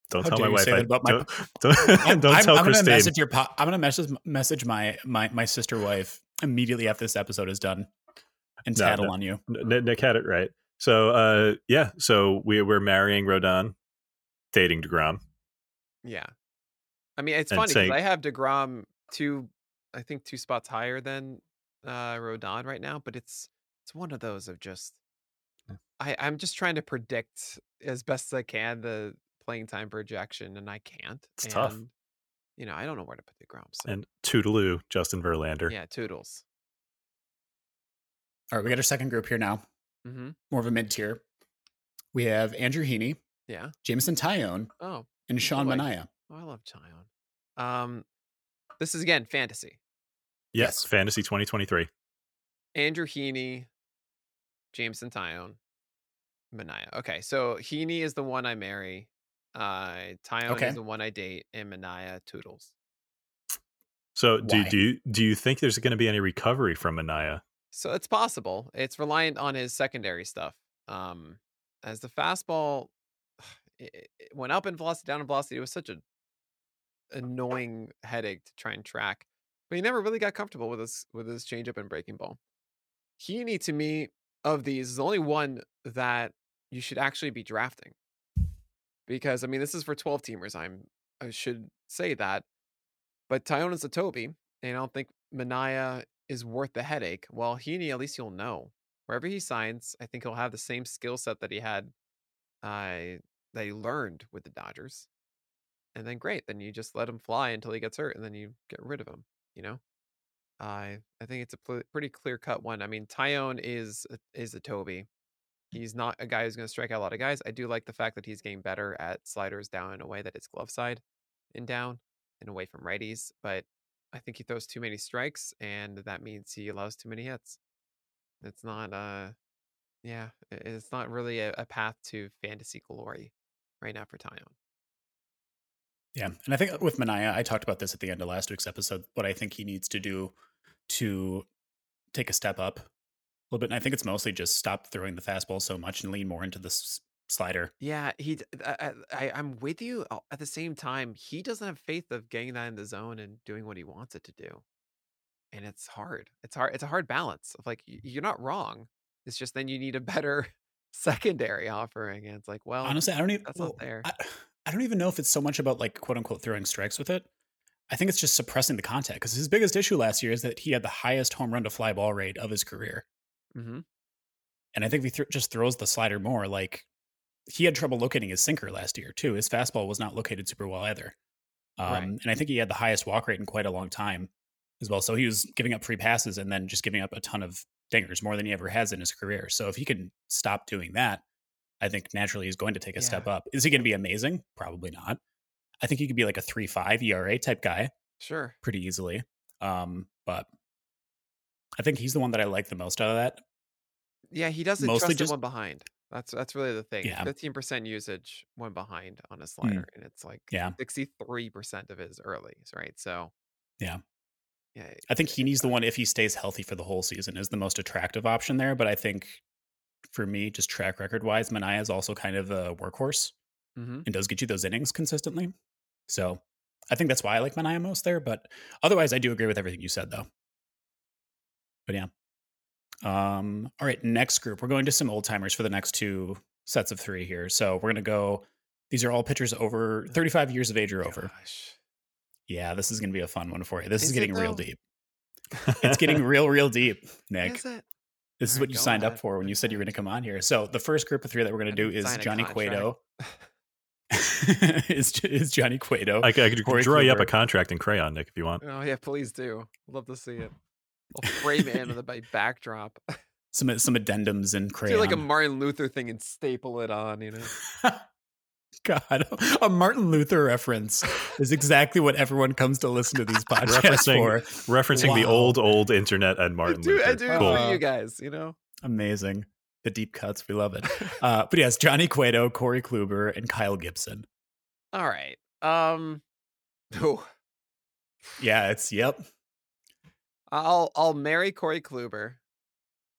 Don't How tell my wife. I, that about my- don't don't, I'm, don't I'm- tell I'm gonna Christine. message your. Po- I'm gonna message message my my my sister wife immediately after this episode is done, and No, tattle no. on you. N- Nick had it right. So uh yeah, so we we're marrying Rodon, dating Degrom. Yeah. I mean, it's And funny because saying- I have DeGrom two, I think two spots higher than uh Rodon right now, but it's it's one of those of just I, I'm just trying to predict as best as I can the playing time projection, and I can't. It's and, tough. You know, I don't know where to put DeGrom. So And Toodaloo, Justin Verlander. yeah, Toodles. All right, we got our second group here now. Mm-hmm. More of a mid tier. We have Andrew Heaney, Yeah. Jameson Taillon, Oh, and Sean boy. Manaea. oh, I love Taillon. Um, this is again fantasy. Yes, Fantasy 2023. Andrew Heaney, Jameson Taillon, Manaea. Okay, so Heaney is the one I marry. Uh, Taillon Okay. is the one I date, and Manaea Toodles. So do Why? do you do you think there's going to be any recovery from Anaya? So it's possible. It's reliant on his secondary stuff. Um, as the fastball <sighs> it, it went up in velocity, down in velocity, it was such a annoying headache to try and track. But he never really got comfortable with his with his changeup and breaking ball. Heaney, to me, of these, is the only one that you should actually be drafting. Because I mean, this is for 12 teamers. I'm I should say that. But Taillon is a Toby, and I don't think Manaea is worth the headache. Well, Heaney, at least you'll know. Wherever he signs, I think he'll have the same skill set that he had uh that he learned with the Dodgers. And then great, then you just let him fly until he gets hurt and then you get rid of him, you know? I I think it's a pl- pretty clear cut one. I mean, Taillon is is a Toby. He's not a guy who's going to strike out a lot of guys. I do like the fact that he's getting better at sliders down in a way that it's glove side and down and away from righties, but I think he throws too many strikes and that means he allows too many hits. It's not uh yeah, it's not really a, a path to fantasy glory right now for Taillon. Yeah, and I think with Manaea, I talked about this at the end of last week's episode. What I think he needs to do to take a step up a little bit, and I think it's mostly just stop throwing the fastball so much and lean more into the slider. Yeah, he. i i'm with you. uh, At the same time, he doesn't have faith of getting that in the zone and doing what he wants it to do, and it's hard. It's hard. It's a hard balance of like you're not wrong. It's just then you need a better <laughs> secondary offering, and it's like, well, Honestly, I don't even. that's not there. I, <sighs> I don't even know if it's so much about like quote unquote throwing strikes with it. I think it's just suppressing the contact because his biggest issue last year is that he had the highest home run to fly ball rate of his career. Mm-hmm. And I think if he th- just throws the slider more, like he had trouble locating his sinker last year too. His fastball was not located super well either. Um, Right. And I think he had the highest walk rate in quite a long time as well. So he was giving up free passes and then just giving up a ton of dingers, more than he ever has in his career. So if he can stop doing that, I think naturally he's going to take a step up. Is he going to be amazing? Probably not. I think he could be like a three five ERA type guy Sure. pretty easily. Um, but I think he's the one that I like the most out of that. Yeah, he doesn't Mostly trust just- the one behind. That's that's really the thing. Yeah. Fifteen percent usage, one behind on a slider, and it's like Yeah. sixty three percent of his earlys, right? So Yeah. yeah, I think he needs the one if he stays healthy for the whole season is the most attractive option there. But I think for me, just track record wise, Manaea is also kind of a workhorse hmm and does get you those innings consistently. So I think that's why I like Manaea most there. But otherwise, I do agree with everything you said though. But yeah. Um, all right, next group. We're going to some old timers for the next two sets of three here. So we're gonna go. These are all pitchers over 35 years of age or over. Gosh. Yeah, this is gonna be a fun one for you. This is, Is getting real deep. It's getting <laughs> real, real deep, Nick. Is it? This is what my you signed up for when you said you were going to come on here. So the first group of three that we're going to do is Johnny contract. Cueto. <laughs> is, is Johnny Cueto. I could Corey draw you up a contract in crayon, Nick, if you want. Oh yeah, please do. Love to see it. I'll frame it into the ba- backdrop. some some addendums in Do crayon. like a Martin Luther thing and staple it on. You know. <laughs> God, a Martin Luther reference is exactly what everyone comes to listen to these <laughs> podcasts Referencing- for. Referencing the old, old internet and Martin I do, Luther. I do it Cool. for you guys. You know. Amazing. The deep cuts, we love it. <laughs> Uh, but yes, Johnny Cueto, Corey Kluber, and Kyle Gibson. All right. Um. Oh, Yeah, it's yep. I'll I'll marry Corey Kluber.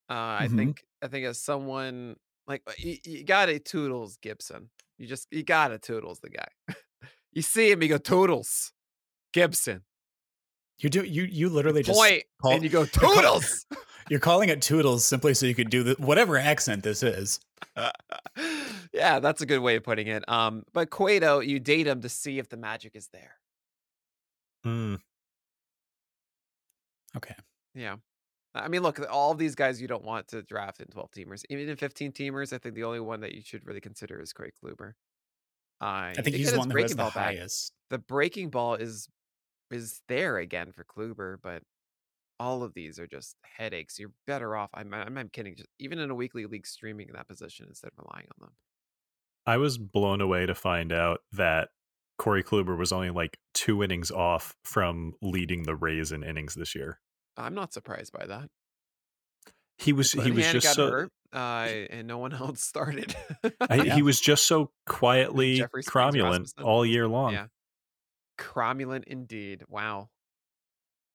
Uh, I Mhm. think I think as someone like uh, you, you got a Toodles Gibson. You just you got to Toodles the guy. <laughs> you see him, you go Toodles Gibson. You do you you literally just Point, call- and you go Toodles. <laughs> You're calling it Toodles simply so you could do the whatever accent this is. <laughs> yeah, that's a good way of putting it. Um, but Cueto, you date him to see if the magic is there. Hmm. Okay. Yeah. I mean, look, all of these guys you don't want to draft in 12 teamers. Even in 15 teamers, I think the only one that you should really consider is Craig Kluber. Uh, I think he's the one who has the highest. The breaking ball is is there again for Kluber, but all of these are just headaches. You're better off. I'm I'm, I'm kidding. Just even in a weekly league, streaming in that position instead of relying on them. I was blown away to find out that Corey Kluber was only like two innings off from leading the Rays in innings this year. I'm not surprised by that. He was he was just got so hurt, uh, and no one <laughs> else started. I, Yeah. he <laughs> was just so quietly cromulent all year long. Yeah. Cromulent indeed. Wow.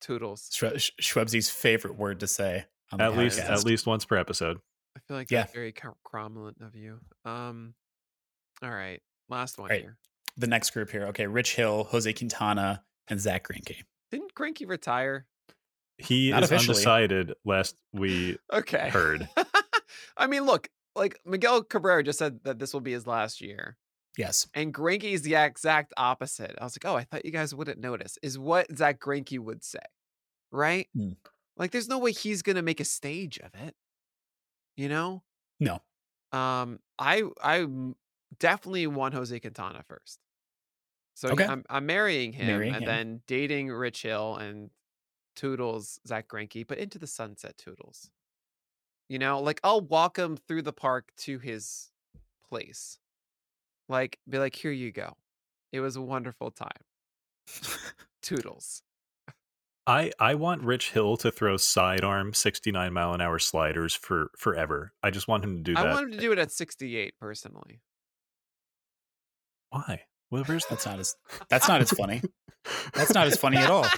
Toodles. Shwe- Sh- Schwebzy's favorite word to say. On the At least podcast. at least once per episode. I feel like Yeah. that's very cromulent of you. Um, all right, last one right. here. The next group here. Okay, Rich Hill, Jose Quintana, and Zack Greinke. Didn't Greinke retire? He Not is officially. undecided. Last we <laughs> Okay. Heard. <laughs> I mean, look, like Miguel Cabrera just said that this will be his last year, Yes. and Greinke is the exact opposite. I was like, oh, I thought you guys wouldn't notice. Is what Zack Greinke would say, right? Hmm. Like, there's no way he's gonna make a stage of it. You know? No. Um, I I definitely want Jose Quintana first. So Okay. I'm I'm marrying him Marrying and him. then dating Rich Hill and Toodles Zack Greinke, but into the sunset Toodles. You know, like I'll walk him through the park to his place. Like, be like, here you go. It was a wonderful time. <laughs> Toodles. I I want Rich Hill to throw sidearm 69 mile an hour sliders for forever. I just want him to do I that. I want him to do it at 68 personally. Why? Well, where's That's not as that's not as funny. That's not as funny at all. <laughs>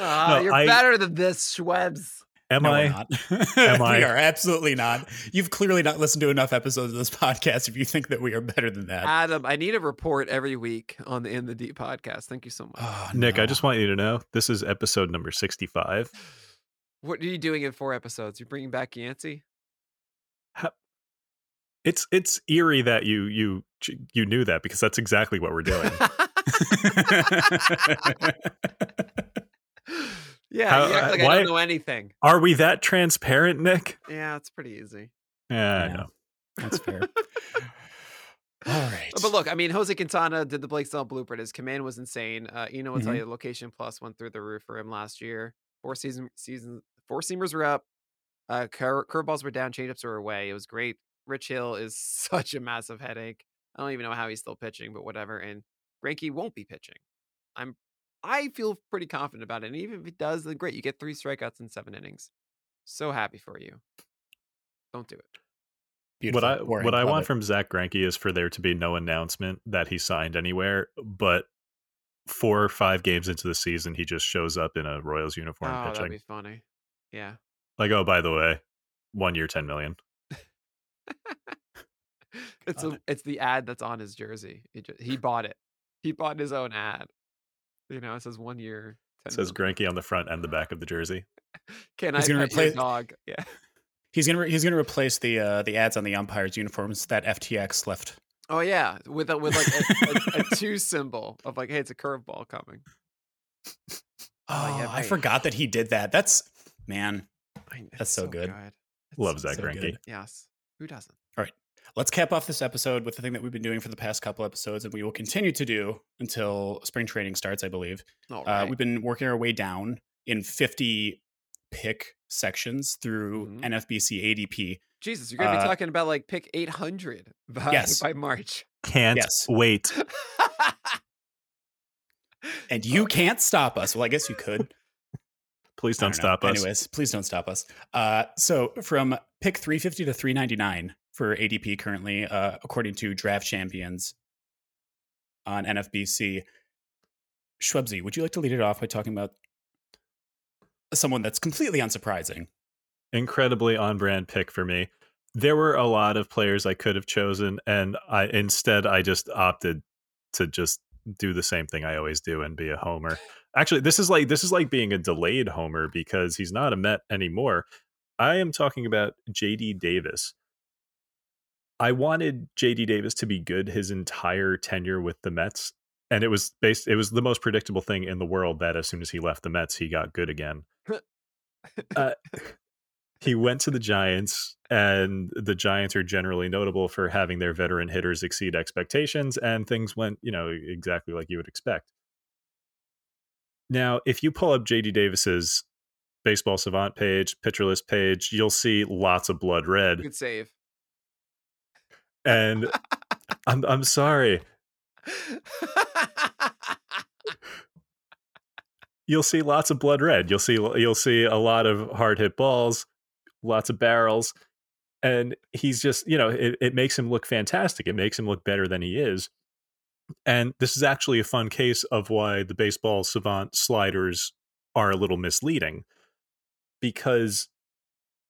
Ah, No, you're I- better than this, Schwebs. Am no, we're I? not. Am <laughs> we are absolutely not. You've clearly not listened to enough episodes of this <laughs> podcast if you think that we are better than that. Adam, I need a report every week on the In the Deep podcast. Thank you so much. Oh, Nick, I just want you to know this is episode number 65. What are you doing in four episodes? You're bringing back Yancey? It's it's eerie that you you you knew that because that's exactly what we're doing. <laughs> yeah, How- you act uh, like I why- don't know anything. Are we that transparent, Nick? Yeah, it's pretty easy. Yeah, I know. That's fair. <laughs> All right. But look, I mean, Jose Quintana did the Blake Snell blueprint. His command was insane. Uh, you know, will tell Mhm. you, location plus went through the roof for him last year. Four season season four seamers were up. Uh, cur- curveballs were down, changeups were away. It was great. Rich Hill is <laughs> such a massive headache. I don't even know how he's still pitching, but whatever. And Greinke won't be pitching. I'm, I feel pretty confident about it. And even if he does, then great. You get three strikeouts in seven innings. So happy for you. Don't do it. Beautiful. What I Boring. what I Love want it. from Zack Greinke is for there to be no announcement that he signed anywhere, but four or five games into the season, he just shows up in a Royals uniform oh, that'd pitching. be funny. Yeah. Like, oh, by the way, one year, ten million. <laughs> it's a, it's the ad that's on his jersey. He, ju- he bought it. He bought his own ad. You know, it says one year. It says Greinke on the front and the back of the jersey. Can He's I gonna replace- dog? Yeah. He's gonna re- he's gonna replace the uh, the ads on the umpires' uniforms that FTX left. Oh yeah, with a, with like a, a, a <laughs> two symbol of like, hey, it's a curveball coming. Oh, yeah, I forgot that he did that. That's man. That's it's so good. It's Love so Zach so Greinke. Yes. Who doesn't? All right. Let's cap off this episode with the thing that we've been doing for the past couple episodes, and we will continue to do until spring training starts, I believe. All Uh, right. we've been working our way down in 50 pick sections through Mhm. NFBC ADP. Jesus, you're gonna be uh, talking about like pick 800 <laughs> by Yes. by March. Can't Yes. wait. <laughs> And you can't stop us. Well, I guess you could. Please don't know. stop us. Anyways, please don't stop us. Uh, so from pick 350 to 399 for ADP currently, uh, according to Draft Champions on NFBC. Schwebzy, would you like to lead it off by talking about someone that's completely unsurprising? incredibly on brand pick for me. There were a lot of players I could have chosen, and I instead I just opted to just do the same thing I always do and be a homer. Actually, this is like this is like being a delayed homer because he's not a Met anymore. I am talking about JD Davis. I wanted JD Davis to be good his entire tenure with the Mets, and it was based it was the most predictable thing in the world that as soon as he left the Mets, he got good again. uh, he went to the Giants, and the Giants are generally notable for having their veteran hitters exceed expectations, and things went, you know, exactly like you would expect. Now, if you pull up JD Davis's baseball savant page, pitcher list page, you'll see lots of blood red. Good save. And <laughs> I'm I'm sorry. You'll see lots of blood red. You'll see you'll see a lot of hard hit balls, lots of barrels. And he's just, you know, it, it makes him look fantastic. It makes him look better than he is. And this is actually a fun case of why the baseball savant sliders are a little misleading. Because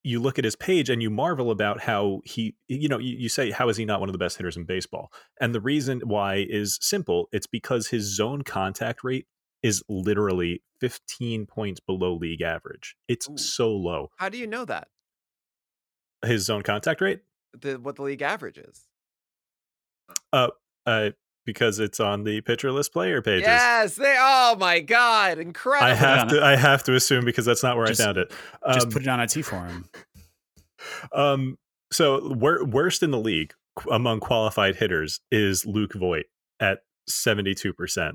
you look at his page and you marvel about how he you know you, you say how is he not one of the best hitters in baseball and the reason why is simple it's because his zone contact rate is literally 15 points below league average it's Ooh. so low How do you know that? his zone contact rate The what the league average is? Uh uh because it's on the pitcher list player pages Yes, they. Oh my god, incredible! I have to. I have to assume because that's not where Just- I found it. Just Um, put it on a T forum. <laughs> Um, so wor- worst in the league among qualified hitters is Luke Voit at 72%.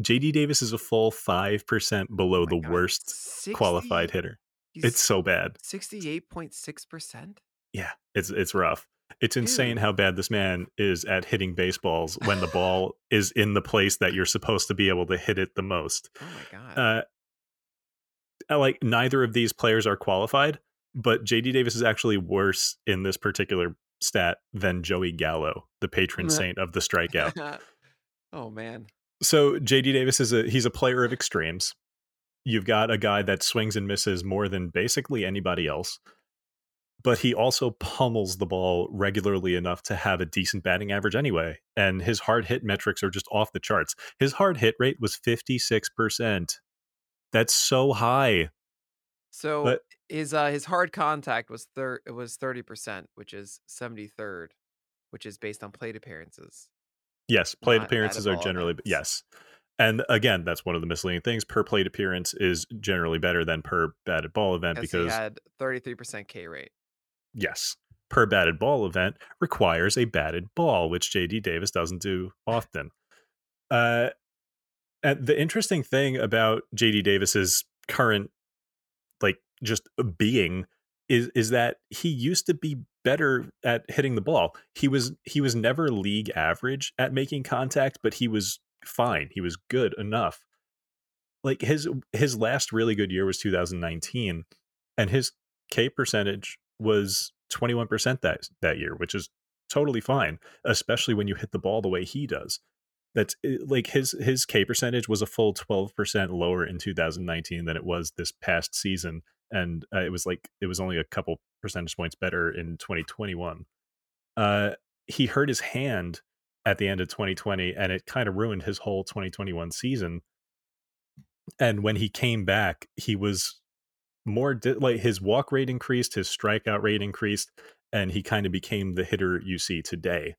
JD Davis is a full 5% below Oh the God, worst 60 qualified hitter. It's so bad. sixty-eight point six percent. Yeah, it's it's rough. It's insane how bad this man is at hitting baseballs when the ball <laughs> is in the place that you're supposed to be able to hit it the most. Oh my god. Uh, like neither of these players are qualified, but JD Davis is actually worse in this particular stat than Joey Gallo, the patron saint of the strikeout. <laughs> oh man. so JD Davis is a he's a player of extremes. You've got a guy that swings and misses more than basically anybody else, but he also pummels the ball regularly enough to have a decent batting average anyway. And his hard hit metrics are just off the charts. His hard hit rate was 56%. That's so high. So But- his uh his hard contact was third it was thirty percent, which is seventy third, which is based on plate appearances. Yes, plate Not appearances are generally events. yes. And again, that's one of the misleading things. Per plate appearance is generally better than per batted ball event Because he had thirty three percent K rate. Yes, per batted ball event requires a batted ball, which JD Davis doesn't do often. Uh, and the interesting thing about JD Davis's current, like just being, is is that he used to be better at hitting the ball. He was he was never league average at making contact, but he was fine. He was good enough. Like his his last really good year was 2019, and his K percentage was 21% that that year, which is totally fine, especially when you hit the ball the way he does. That's eh, like his his K percentage was a full 12% lower in 2019 than it was this past season and uh, it was like it was only a couple percentage points better in 2021. Uh he hurt his hand at the end of 2020 and it kind of ruined his whole 2021 season. And when he came back, he was more di- like his walk rate increased, his strikeout rate increased, and he kind of became the hitter you see today.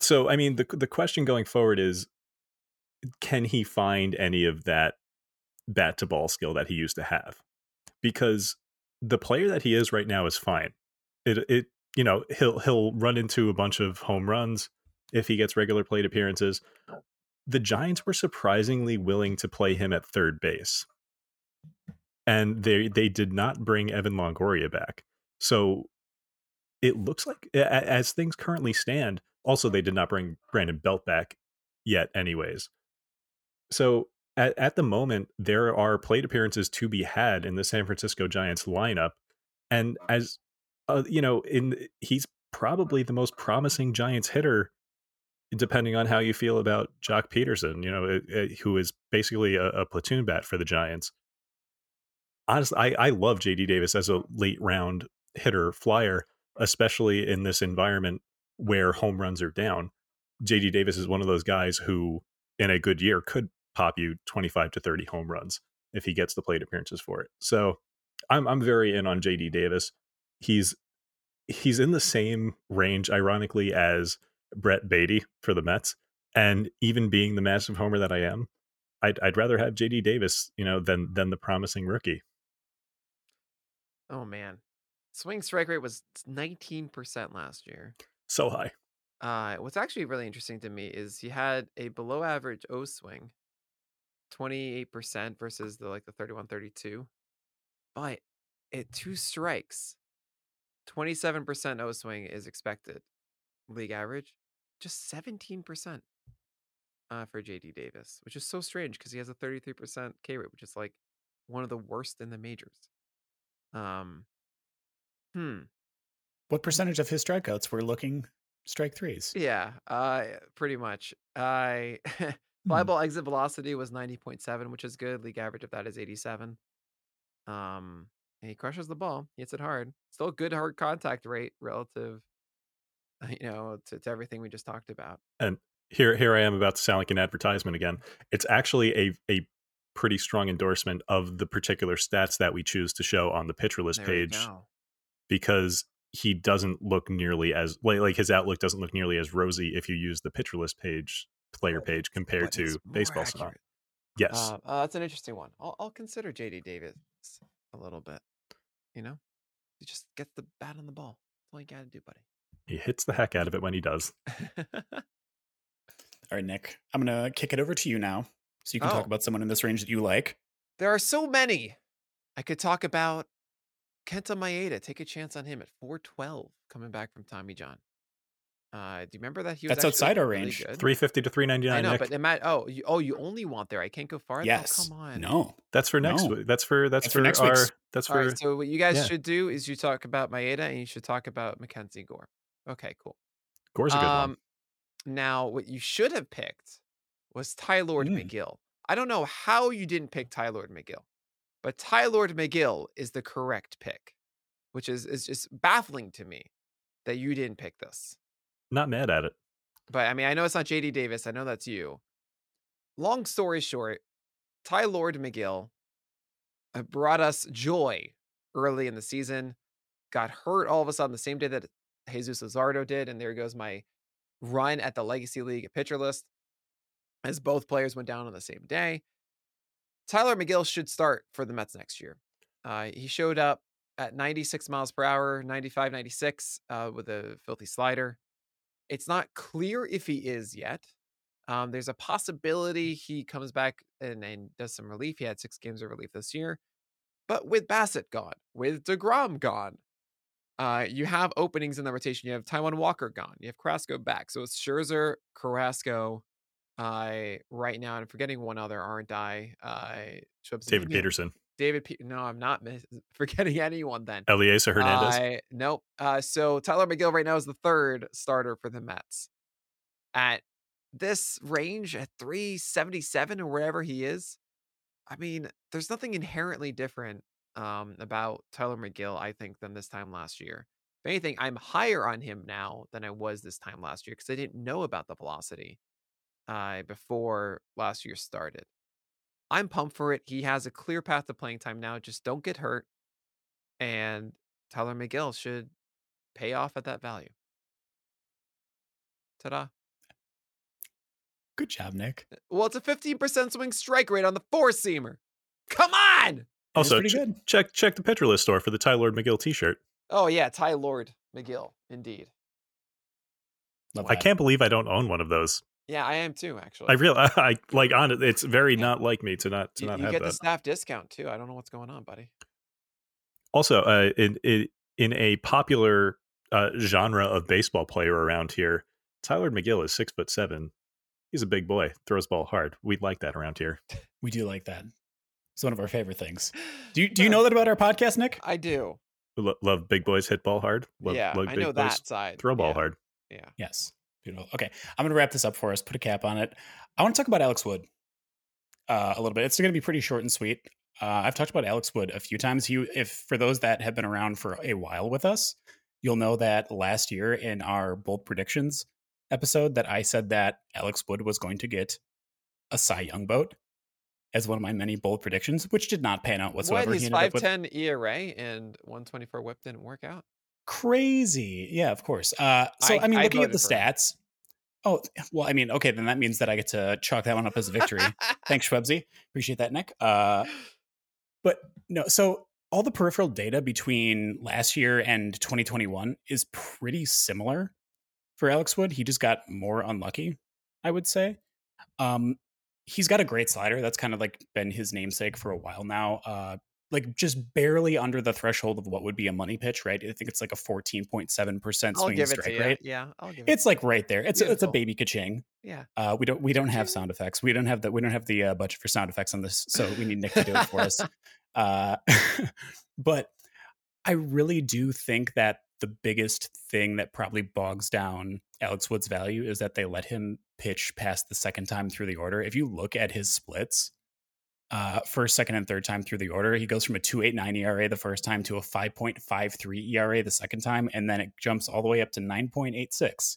So, I mean, the the question going forward is, can he find any of that bat to ball skill that he used to have? Because the player that he is right now is fine. It it you know he'll he'll run into a bunch of home runs if he gets regular plate appearances. The Giants were surprisingly willing to play him at third base. And they they did not bring Evan Longoria back. So it looks like as things currently stand, also they did not bring Brandon Belt back yet anyways. So at, at the moment there are plate appearances to be had in the San Francisco Giants lineup and as uh, you know in he's probably the most promising Giants hitter depending on how you feel about Joc Pederson, you know, it, it, who is basically a, a, platoon bat for the Giants. Honestly, I, I love JD Davis as a late round hitter flyer, especially in this environment where home runs are down. JD Davis is one of those guys who, in a good year, could pop you 25 to 30 home runs if he gets the plate appearances for it. So I'm I'm very in on JD Davis. He's he's in the same range, ironically, as Brett Baty for the Mets. And even being the massive homer that I am, I'd, I'd rather have JD Davis, you know, than than the promising rookie. Oh man, swing strike rate was 19% last year. So high. Uh, what's actually really interesting to me is he had a below average O swing, 28% versus the like the 31 32. But at two strikes, 27% O swing is expected. League average just 17% uh, for JD Davis, which is so strange because he has a 33% K rate, which is like one of the worst in the majors. Um, hmm. What percentage of his strikeouts were looking strike threes? Yeah, uh, pretty much. I <laughs> fly hmm. ball exit velocity was 90.7, which is good. League average of that is 87. Um, he crushes the ball, he hits it hard. Still a good hard contact rate relative <laughs> you know, to, to everything we just talked about. And here, here I am about to sound like an advertisement again. It's actually a a pretty strong endorsement of the particular stats that we choose to show on the pitcher list there page, because he doesn't look nearly as like, like his outlook doesn't look nearly as rosy if you use the pitcher list page player page compared to baseball accurate. Yes, uh, uh, that's an interesting one. I'll, I'll consider JD Davis a little bit. You know, you just get the bat on the ball. That's all you got to do, buddy. He hits the heck out of it when he does. <laughs> All right, Nick, I'm going to kick it over to you now so you can oh. talk about someone in this range that you like. There are so many. I could talk about Kenta Maeda. Take a chance on him at 412 coming back from Tommy John. Uh, do you remember that he was That's outside our really range. Good? 350 to 399. I know, Nick. but Matt, oh, you, oh, you only want there. I can't go far. Oh, yes. Oh, come on. No. That's for next no. That's for that's, that's for, for, next our week's. that's for right, so what you guys yeah. should do is you talk about Maeda and you should talk about Mackenzie Gore. Okay, cool. Gore's a good um, one. Now, what you should have picked was Tylor mm. Megill. I don't know how you didn't pick Tylor Megill, but Tylor Megill is the correct pick, which is is just baffling to me that you didn't pick this. Not mad at it. But I mean, I know it's not JD Davis. I know that's you. Long story short, Tylor Megill uh, brought us joy early in the season. Got hurt all of a sudden the same day that Jesus Luzardo did. And there goes my run at the Legacy League pitcher list as both players went down on the same day. Tylor Megill should start for the Mets next year. Uh, he showed up at 96 miles per hour, 95, 96 uh, with a filthy slider. It's not clear if he is yet. Um, there's a possibility he comes back and, and does some relief. He had six games of relief this year. But with Bassitt gone, with DeGrom gone, uh, you have openings in the rotation. You have Taijuan Walker gone. You have Carrasco back. So it's Scherzer, Carrasco, uh, right now. And I'm forgetting one other, aren't I? Uh, David Peterson. David, Pe- no, I'm not miss- <laughs> forgetting anyone. Then Elieser Hernandez. Uh, nope. Uh, so Tylor Megill right now is the third starter for the Mets. At this range, at 377 or wherever he is, I mean, there's nothing inherently different um, about Tylor Megill, I think, than this time last year. If anything, I'm higher on him now than I was this time last year because I didn't know about the velocity uh, before last year started. I'm pumped for it. He has a clear path to playing time now. Just don't get hurt. And Tylor Megill should pay off at that value. Ta-da. Good job, Nick. Well, it's a 15% swing strike rate on the four seamer. Come on. Also, ch- good. check check the Pitcher List store for the Ty Lord McGill T-shirt. Oh yeah, Ty Lord McGill, indeed. Love I that. can't believe I don't own one of those. Yeah, I am too. Actually, I real I, <laughs> I like on it. It's very Yeah. not like me to not to you, not you have get that. the staff discount too. I don't know what's going on, buddy. Also, uh, in, in in a popular uh, genre of baseball player around here, Tylor Megill is six foot seven. He's a big boy, throws ball hard. We like that around here. We do like that. It's one of our favorite things. <gasps> Do you do you know that about our podcast, Nick? I do. Lo- love big boys hit ball hard. Love, yeah, love I big know boys that side. throw ball yeah, hard. Yeah. Yes. Beautiful. Okay. I'm going to wrap this up for us, put a cap on it. I want to talk about Alex Wood uh, a little bit. It's going to be pretty short and sweet. Uh, I've talked about Alex Wood a few times. He, if for those that have been around for a while with us, you'll know that last year in our bold predictions episode that I said that Alex Wood was going to get a Cy Young vote as one of my many bold predictions, which did not pan out whatsoever. What He his five ten ERA and one twenty four WHIP didn't work out. Crazy. Yeah, of course. Uh, so I- I, mean, I looking at the for him. stats. Oh well, I mean, okay, then that means that I get to chalk that one up as a victory. Thanks, <laughs> Schwebzy. Appreciate that, Nick. Uh, but no, so all the peripheral data between last year and 2021 is pretty similar for Alex Wood. He just got more unlucky, I would say. Um, he's got a great slider. That's kind of like been his namesake for a while now. Uh, like just barely under the threshold of what would be a money pitch, right? I think it's like a 14.7% I'll swing strike rate. Yeah, I'll give it. It's like right there. It's a, it's a baby ka-ching. yeah. Uh, we don't we don't have sound effects. We don't have the we don't have the uh, budget for sound effects on this, so we need Nick to do it for us. <laughs> Uh, <laughs> but I really do think that the biggest thing that probably bogs down Alex Wood's value is that they let him pitch past the second time through the order. If you look at his splits, uh, first, second, and third time through the order, he goes from a 2.89 ERA the first time to a 5.53 ERA the second time, and then it jumps all the way up to 9.86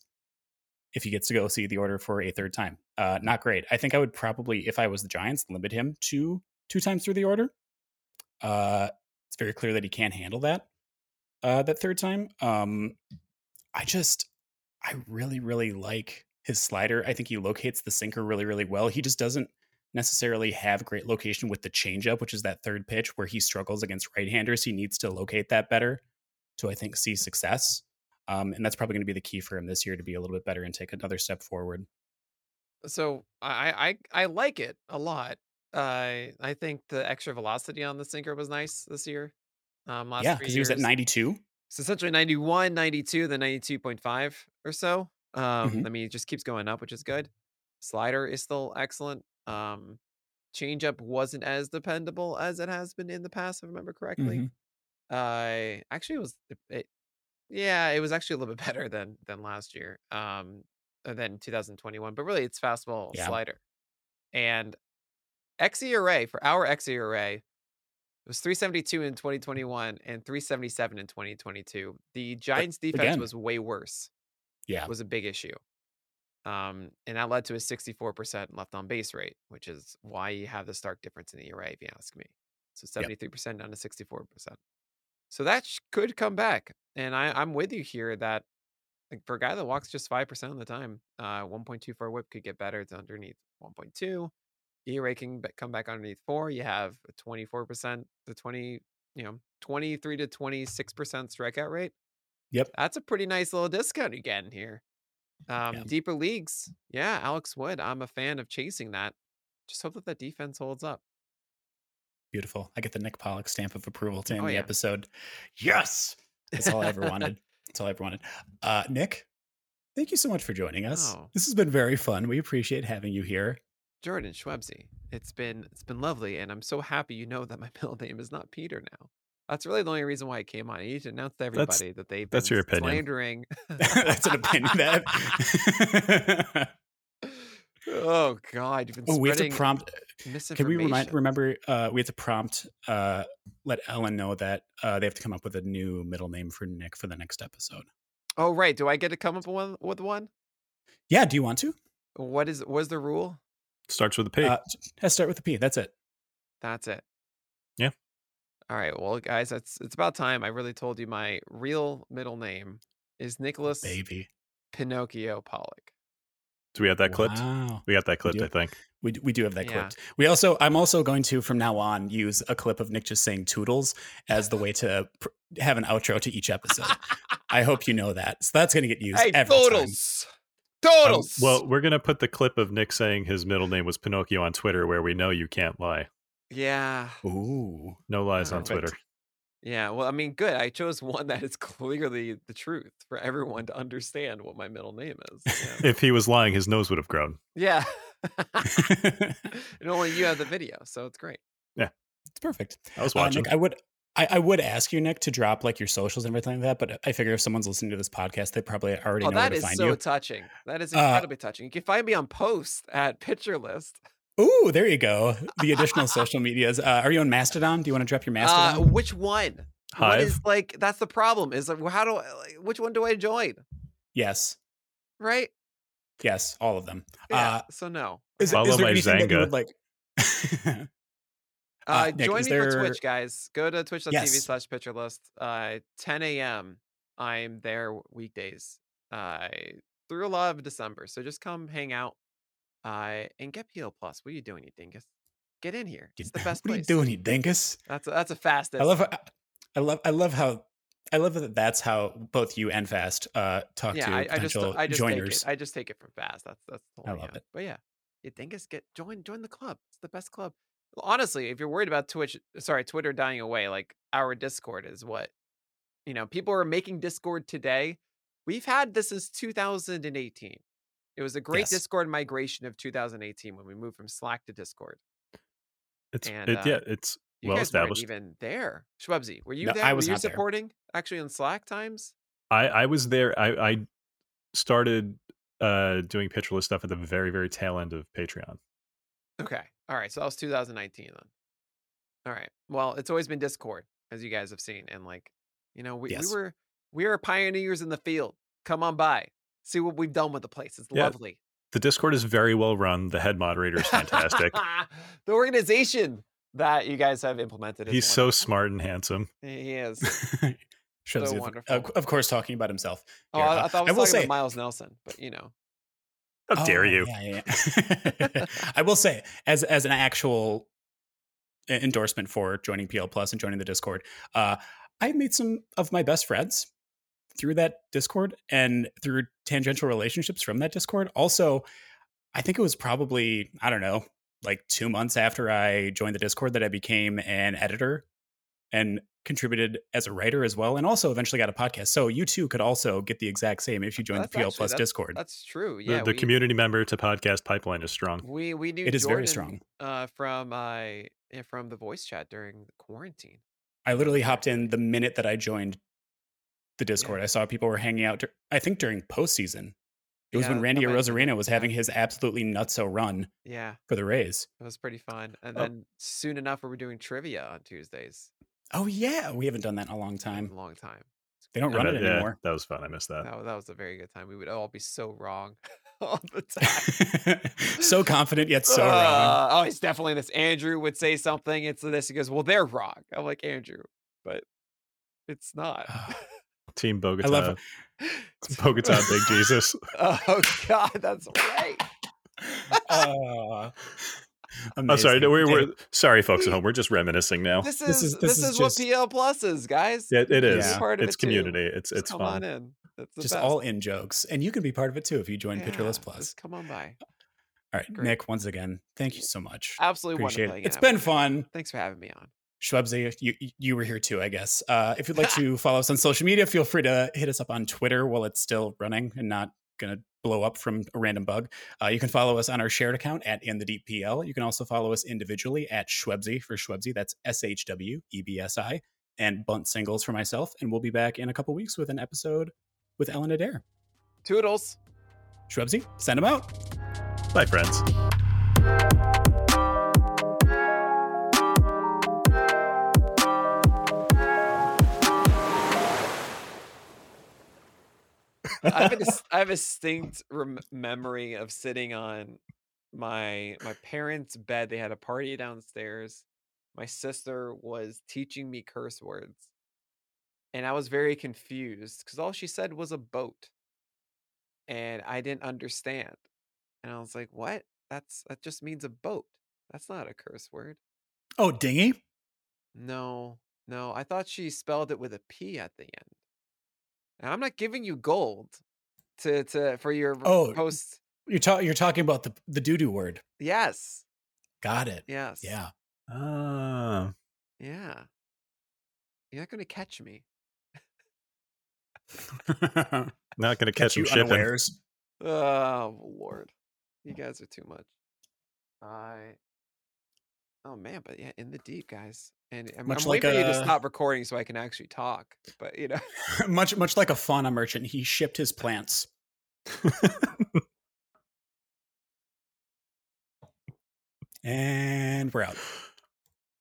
if he gets to go see the order for a third time. Uh, not great. I think I would probably, if I was the Giants, limit him to two times through the order. Uh, it's very clear that he can't handle that uh, that third time. Um, I just, I really, really like his slider. I think he locates the sinker really, really well. He just doesn't necessarily have great location with the changeup, which is that third pitch where he struggles against right-handers. He needs to locate that better to, I think, see success. Um, and that's probably going to be the key for him this year to be a little bit better and take another step forward. So I I I like it a lot. Uh, I think the extra velocity on the sinker was nice this year. Um, last yeah, because he was at 92. It's essentially 91, 92, then 92.5 or so. Um, Mhm. I mean, it just keeps going up, which is good. Slider is still excellent. Um, changeup wasn't as dependable as it has been in the past, if I remember correctly. Mhm. Uh, actually, it was, it, it- yeah, it was actually a little bit <laughs> better than than last year, um, uh, than 2021. But really, it's fastball Yeah. slider, and xERA for our xERA was 372 in 2021 and 377 in 2022. The Giants defense again- was way worse. Yeah. Was a big issue. Um, and that led to a 64% left on base rate, which is why you have the stark difference in the ERA, if you ask me. So 73% down to 64%. So that sh- could come back. And I, I'm with you here that like, for a guy that walks just 5% of the time, uh, 1.24 whip could get better. It's underneath 1.2. ERA can come back underneath four. You have a 24% to 20, you know, 23 to 26% strikeout rate. Yep. That's a pretty nice little discount you're getting here. Um, Yeah. Deeper leagues, yeah, Alex Wood. I'm a fan of chasing that. Just hope that that defense holds up. Beautiful. I get the Nick Pollack stamp of approval to end Oh, the yeah. episode. Yes. That's all I ever wanted. <laughs> That's all I ever wanted. Uh, Nick, thank you so much for joining us. Oh. This has been very fun. We appreciate having you here. Jordan Schwebsy. It's been it's been lovely, and I'm so happy you know that my <laughs> middle name is not Peter now. That's really the only reason why it came on. Need to announce to That's- everybody that they've that's been your opinion. <laughs> slandering. That's an opinion. That. <laughs> oh God, you've been oh, we have to prompt. Can we remind? Remember, uh, we have to prompt. Uh, let Ellen know that uh, they have to come up with a new middle name for Nick for the next episode. Oh right, do I get to come up with one? With one? Yeah. Do you want to? What is what is the rule? Starts with a P. Uh, let's start with the P. That's it. That's it. Yeah. All right. Well, guys, that's it's about time. I really told you my real middle name is Nicholas Baby. Pinocchio Pollack. Do we have that clipped? Wow. We got that clipped. I think. We, we do have that Yeah. clipped. We also I'm also going to from now on use a clip of Nick just saying toodles as the way to pr- have an outro to each episode. I hope you know that. So that's going to get used hey, every time. totals. Um, well, we're gonna put the clip of Nick saying his middle name was Pinocchio on Twitter, where we know you can't lie. Yeah. Ooh. No lies on Perfect. Twitter. Yeah. Well, I mean, good. I chose one that is <laughs> clearly the truth for everyone to understand what my middle name is. Yeah. If he was lying, his nose would have grown. yeah. <laughs> <laughs> and only you have the video, so it's great. Yeah. It's perfect. I was Uh, watching. Nick, I would I, I would ask you, Nick, to drop like your socials and everything like that, but I figure if someone's listening to this podcast, they probably already Oh, know where that to find so you. touching. That is Uh, incredibly touching. You can find me on post at Pitcher List. Ooh, there you go. The additional social medias. Uh, are you on Mastodon? Do you want to drop your Uh, Mastodon? which one? What Hive. is like? That's the problem. Is like, how do? I, like, which one do I join? yes. Right? Yes, all of them. Yeah. Uh, so no. is, Follow is there my anything that you Zanga. would like? Uh, Uh, <laughs> Nick, join is me for Twitch, guys. Go to twitch.tv Yes. slash pitcher list. Uh, 10 a.m. I'm there weekdays uh, through a lot of December. So just come hang out uh, and get PO Plus. What are you doing, you dingus? Get in here. It's the best what are you place. doing, you dingus? That's a, that's a fast. I love. How, I love. I love how. I love that. That's how both you and Fast uh, talk yeah, to I, I just potential I just take joiners. it. I just take it from fast. That's that's the I love yeah. it. But yeah, you dingus, get join join the club. It's the best club. Honestly, if you're worried about Twitch, sorry, Twitter dying away, like our Discord is what you know. People are making Discord today. We've had this since 2018. It was a great Yes. Discord migration of 2018 when we moved from Slack to Discord. It's and, it, uh, yeah, it's You well guys weren't established. even there. Schwebzy, were you No, there? I were was you not there. supporting actually on Slack times? I I was there. I I started uh doing Pitcher List stuff at the very very tail end of Patreon. Okay. All right. So that was 2019 then. All right. Well, it's always been Discord, as you guys have seen. And like, you know, we, Yes. we were we are pioneers in the field. Come on by. See what we've done with the place. It's Yeah. lovely. The Discord is very well run. The head moderator is fantastic. <laughs> the organization that you guys have implemented. Is He's so smart and handsome. He is. <laughs> So you- wonderful. Of, of course, talking about himself. Oh, here. I, Uh, I thought I was will talking say, about Miles Nelson, but you know. How dare Oh, you? Yeah, yeah. <laughs> I will say, as as an actual e- endorsement for joining PL Plus and joining the Discord, uh, I made some of my best friends through that Discord and through tangential relationships from that Discord. Also, I think it was probably I don't know, like two months after I joined the Discord that I became an editor and contributed as a writer as well, and also eventually got a podcast. So you too could also get the exact same if you join the PL actually- Plus that's- Discord. That's true. The, Yeah. the we, community member to podcast pipeline is strong. we we knew It is very strong. uh, from uh from the voice chat during the quarantine. I literally hopped in the minute that I joined the Discord. I saw people were hanging out. I think during postseason. It was Yeah, when Randy might Arozarena was having his absolutely nutso run Yeah. for the Rays. It was pretty fun. And Oh. then soon enough, we were doing trivia on Tuesdays. Oh yeah, we haven't done that in a long A time. long time. They don't run bet- it yeah, anymore. that was fun. I missed that. That, that was a very good time. We would all be so wrong <laughs> all the time. <laughs> so confident yet so wrong. Uh, oh, it's definitely this. Andrew would say something. It's this. He goes, "Well, they're wrong." I'm like, Andrew, but it's not. Team Bogota. love- Bogota Big <laughs> Jesus. oh God, that's right. Uh, I'm sorry. No, we're, we're sorry, folks at home. We're just reminiscing now. This is This this is- is, this is what just- PL Plus is, guys. It, it is. Yeah. Part of It's it too. community. It's it's come fun. on in. It's just best. all in jokes, and you can be part of it too if you join Pitcher List Yeah, Plus. Come on by. All right, great. Nick. Once again, thank you so much. Absolutely Appreciate wonderful. it. It's been fun. Thanks for having me on. Schwebzy, you you were here too, I guess. Uh, if you'd like <laughs> to follow us on social media, feel free to hit us up on Twitter while it's still running and not going to blow up from a random bug. Uh, you can follow us on our shared account at In the Deep PL. You can also follow us individually at Schwebzy for Schwebzy. That's S H W E B S I and Bunt Singles for myself. And we'll be back in a couple weeks with an episode with Ellen Adair. Toodles. Schwebzy, send them out. Bye, friends. <laughs> I have a have a distinct rem- memory of sitting on my my parents' bed. They had a party downstairs, my sister was teaching me curse words. And I was very confused because all she said was a boat. And I didn't understand. And I was like, what? That's that just means a boat. That's not a curse word. Oh, dinghy. No, no. I thought she spelled it with a P at the end. And I'm not giving you gold to to for your Oh. post. You're talking. You're talking about the the doo doo word. Yes. Got it. Yes. Yeah. Ah. Yeah. You're not gonna catch me. <laughs> Not going to Catch catch you him shipping. unawares. Oh Lord. You guys are too much. I Oh man, but yeah, in the deep, guys. And I'm, Much I'm like waiting you to stop recording so I can actually talk. But you know, <laughs> much much like a fauna merchant, he shipped his plants. <laughs> and we're out.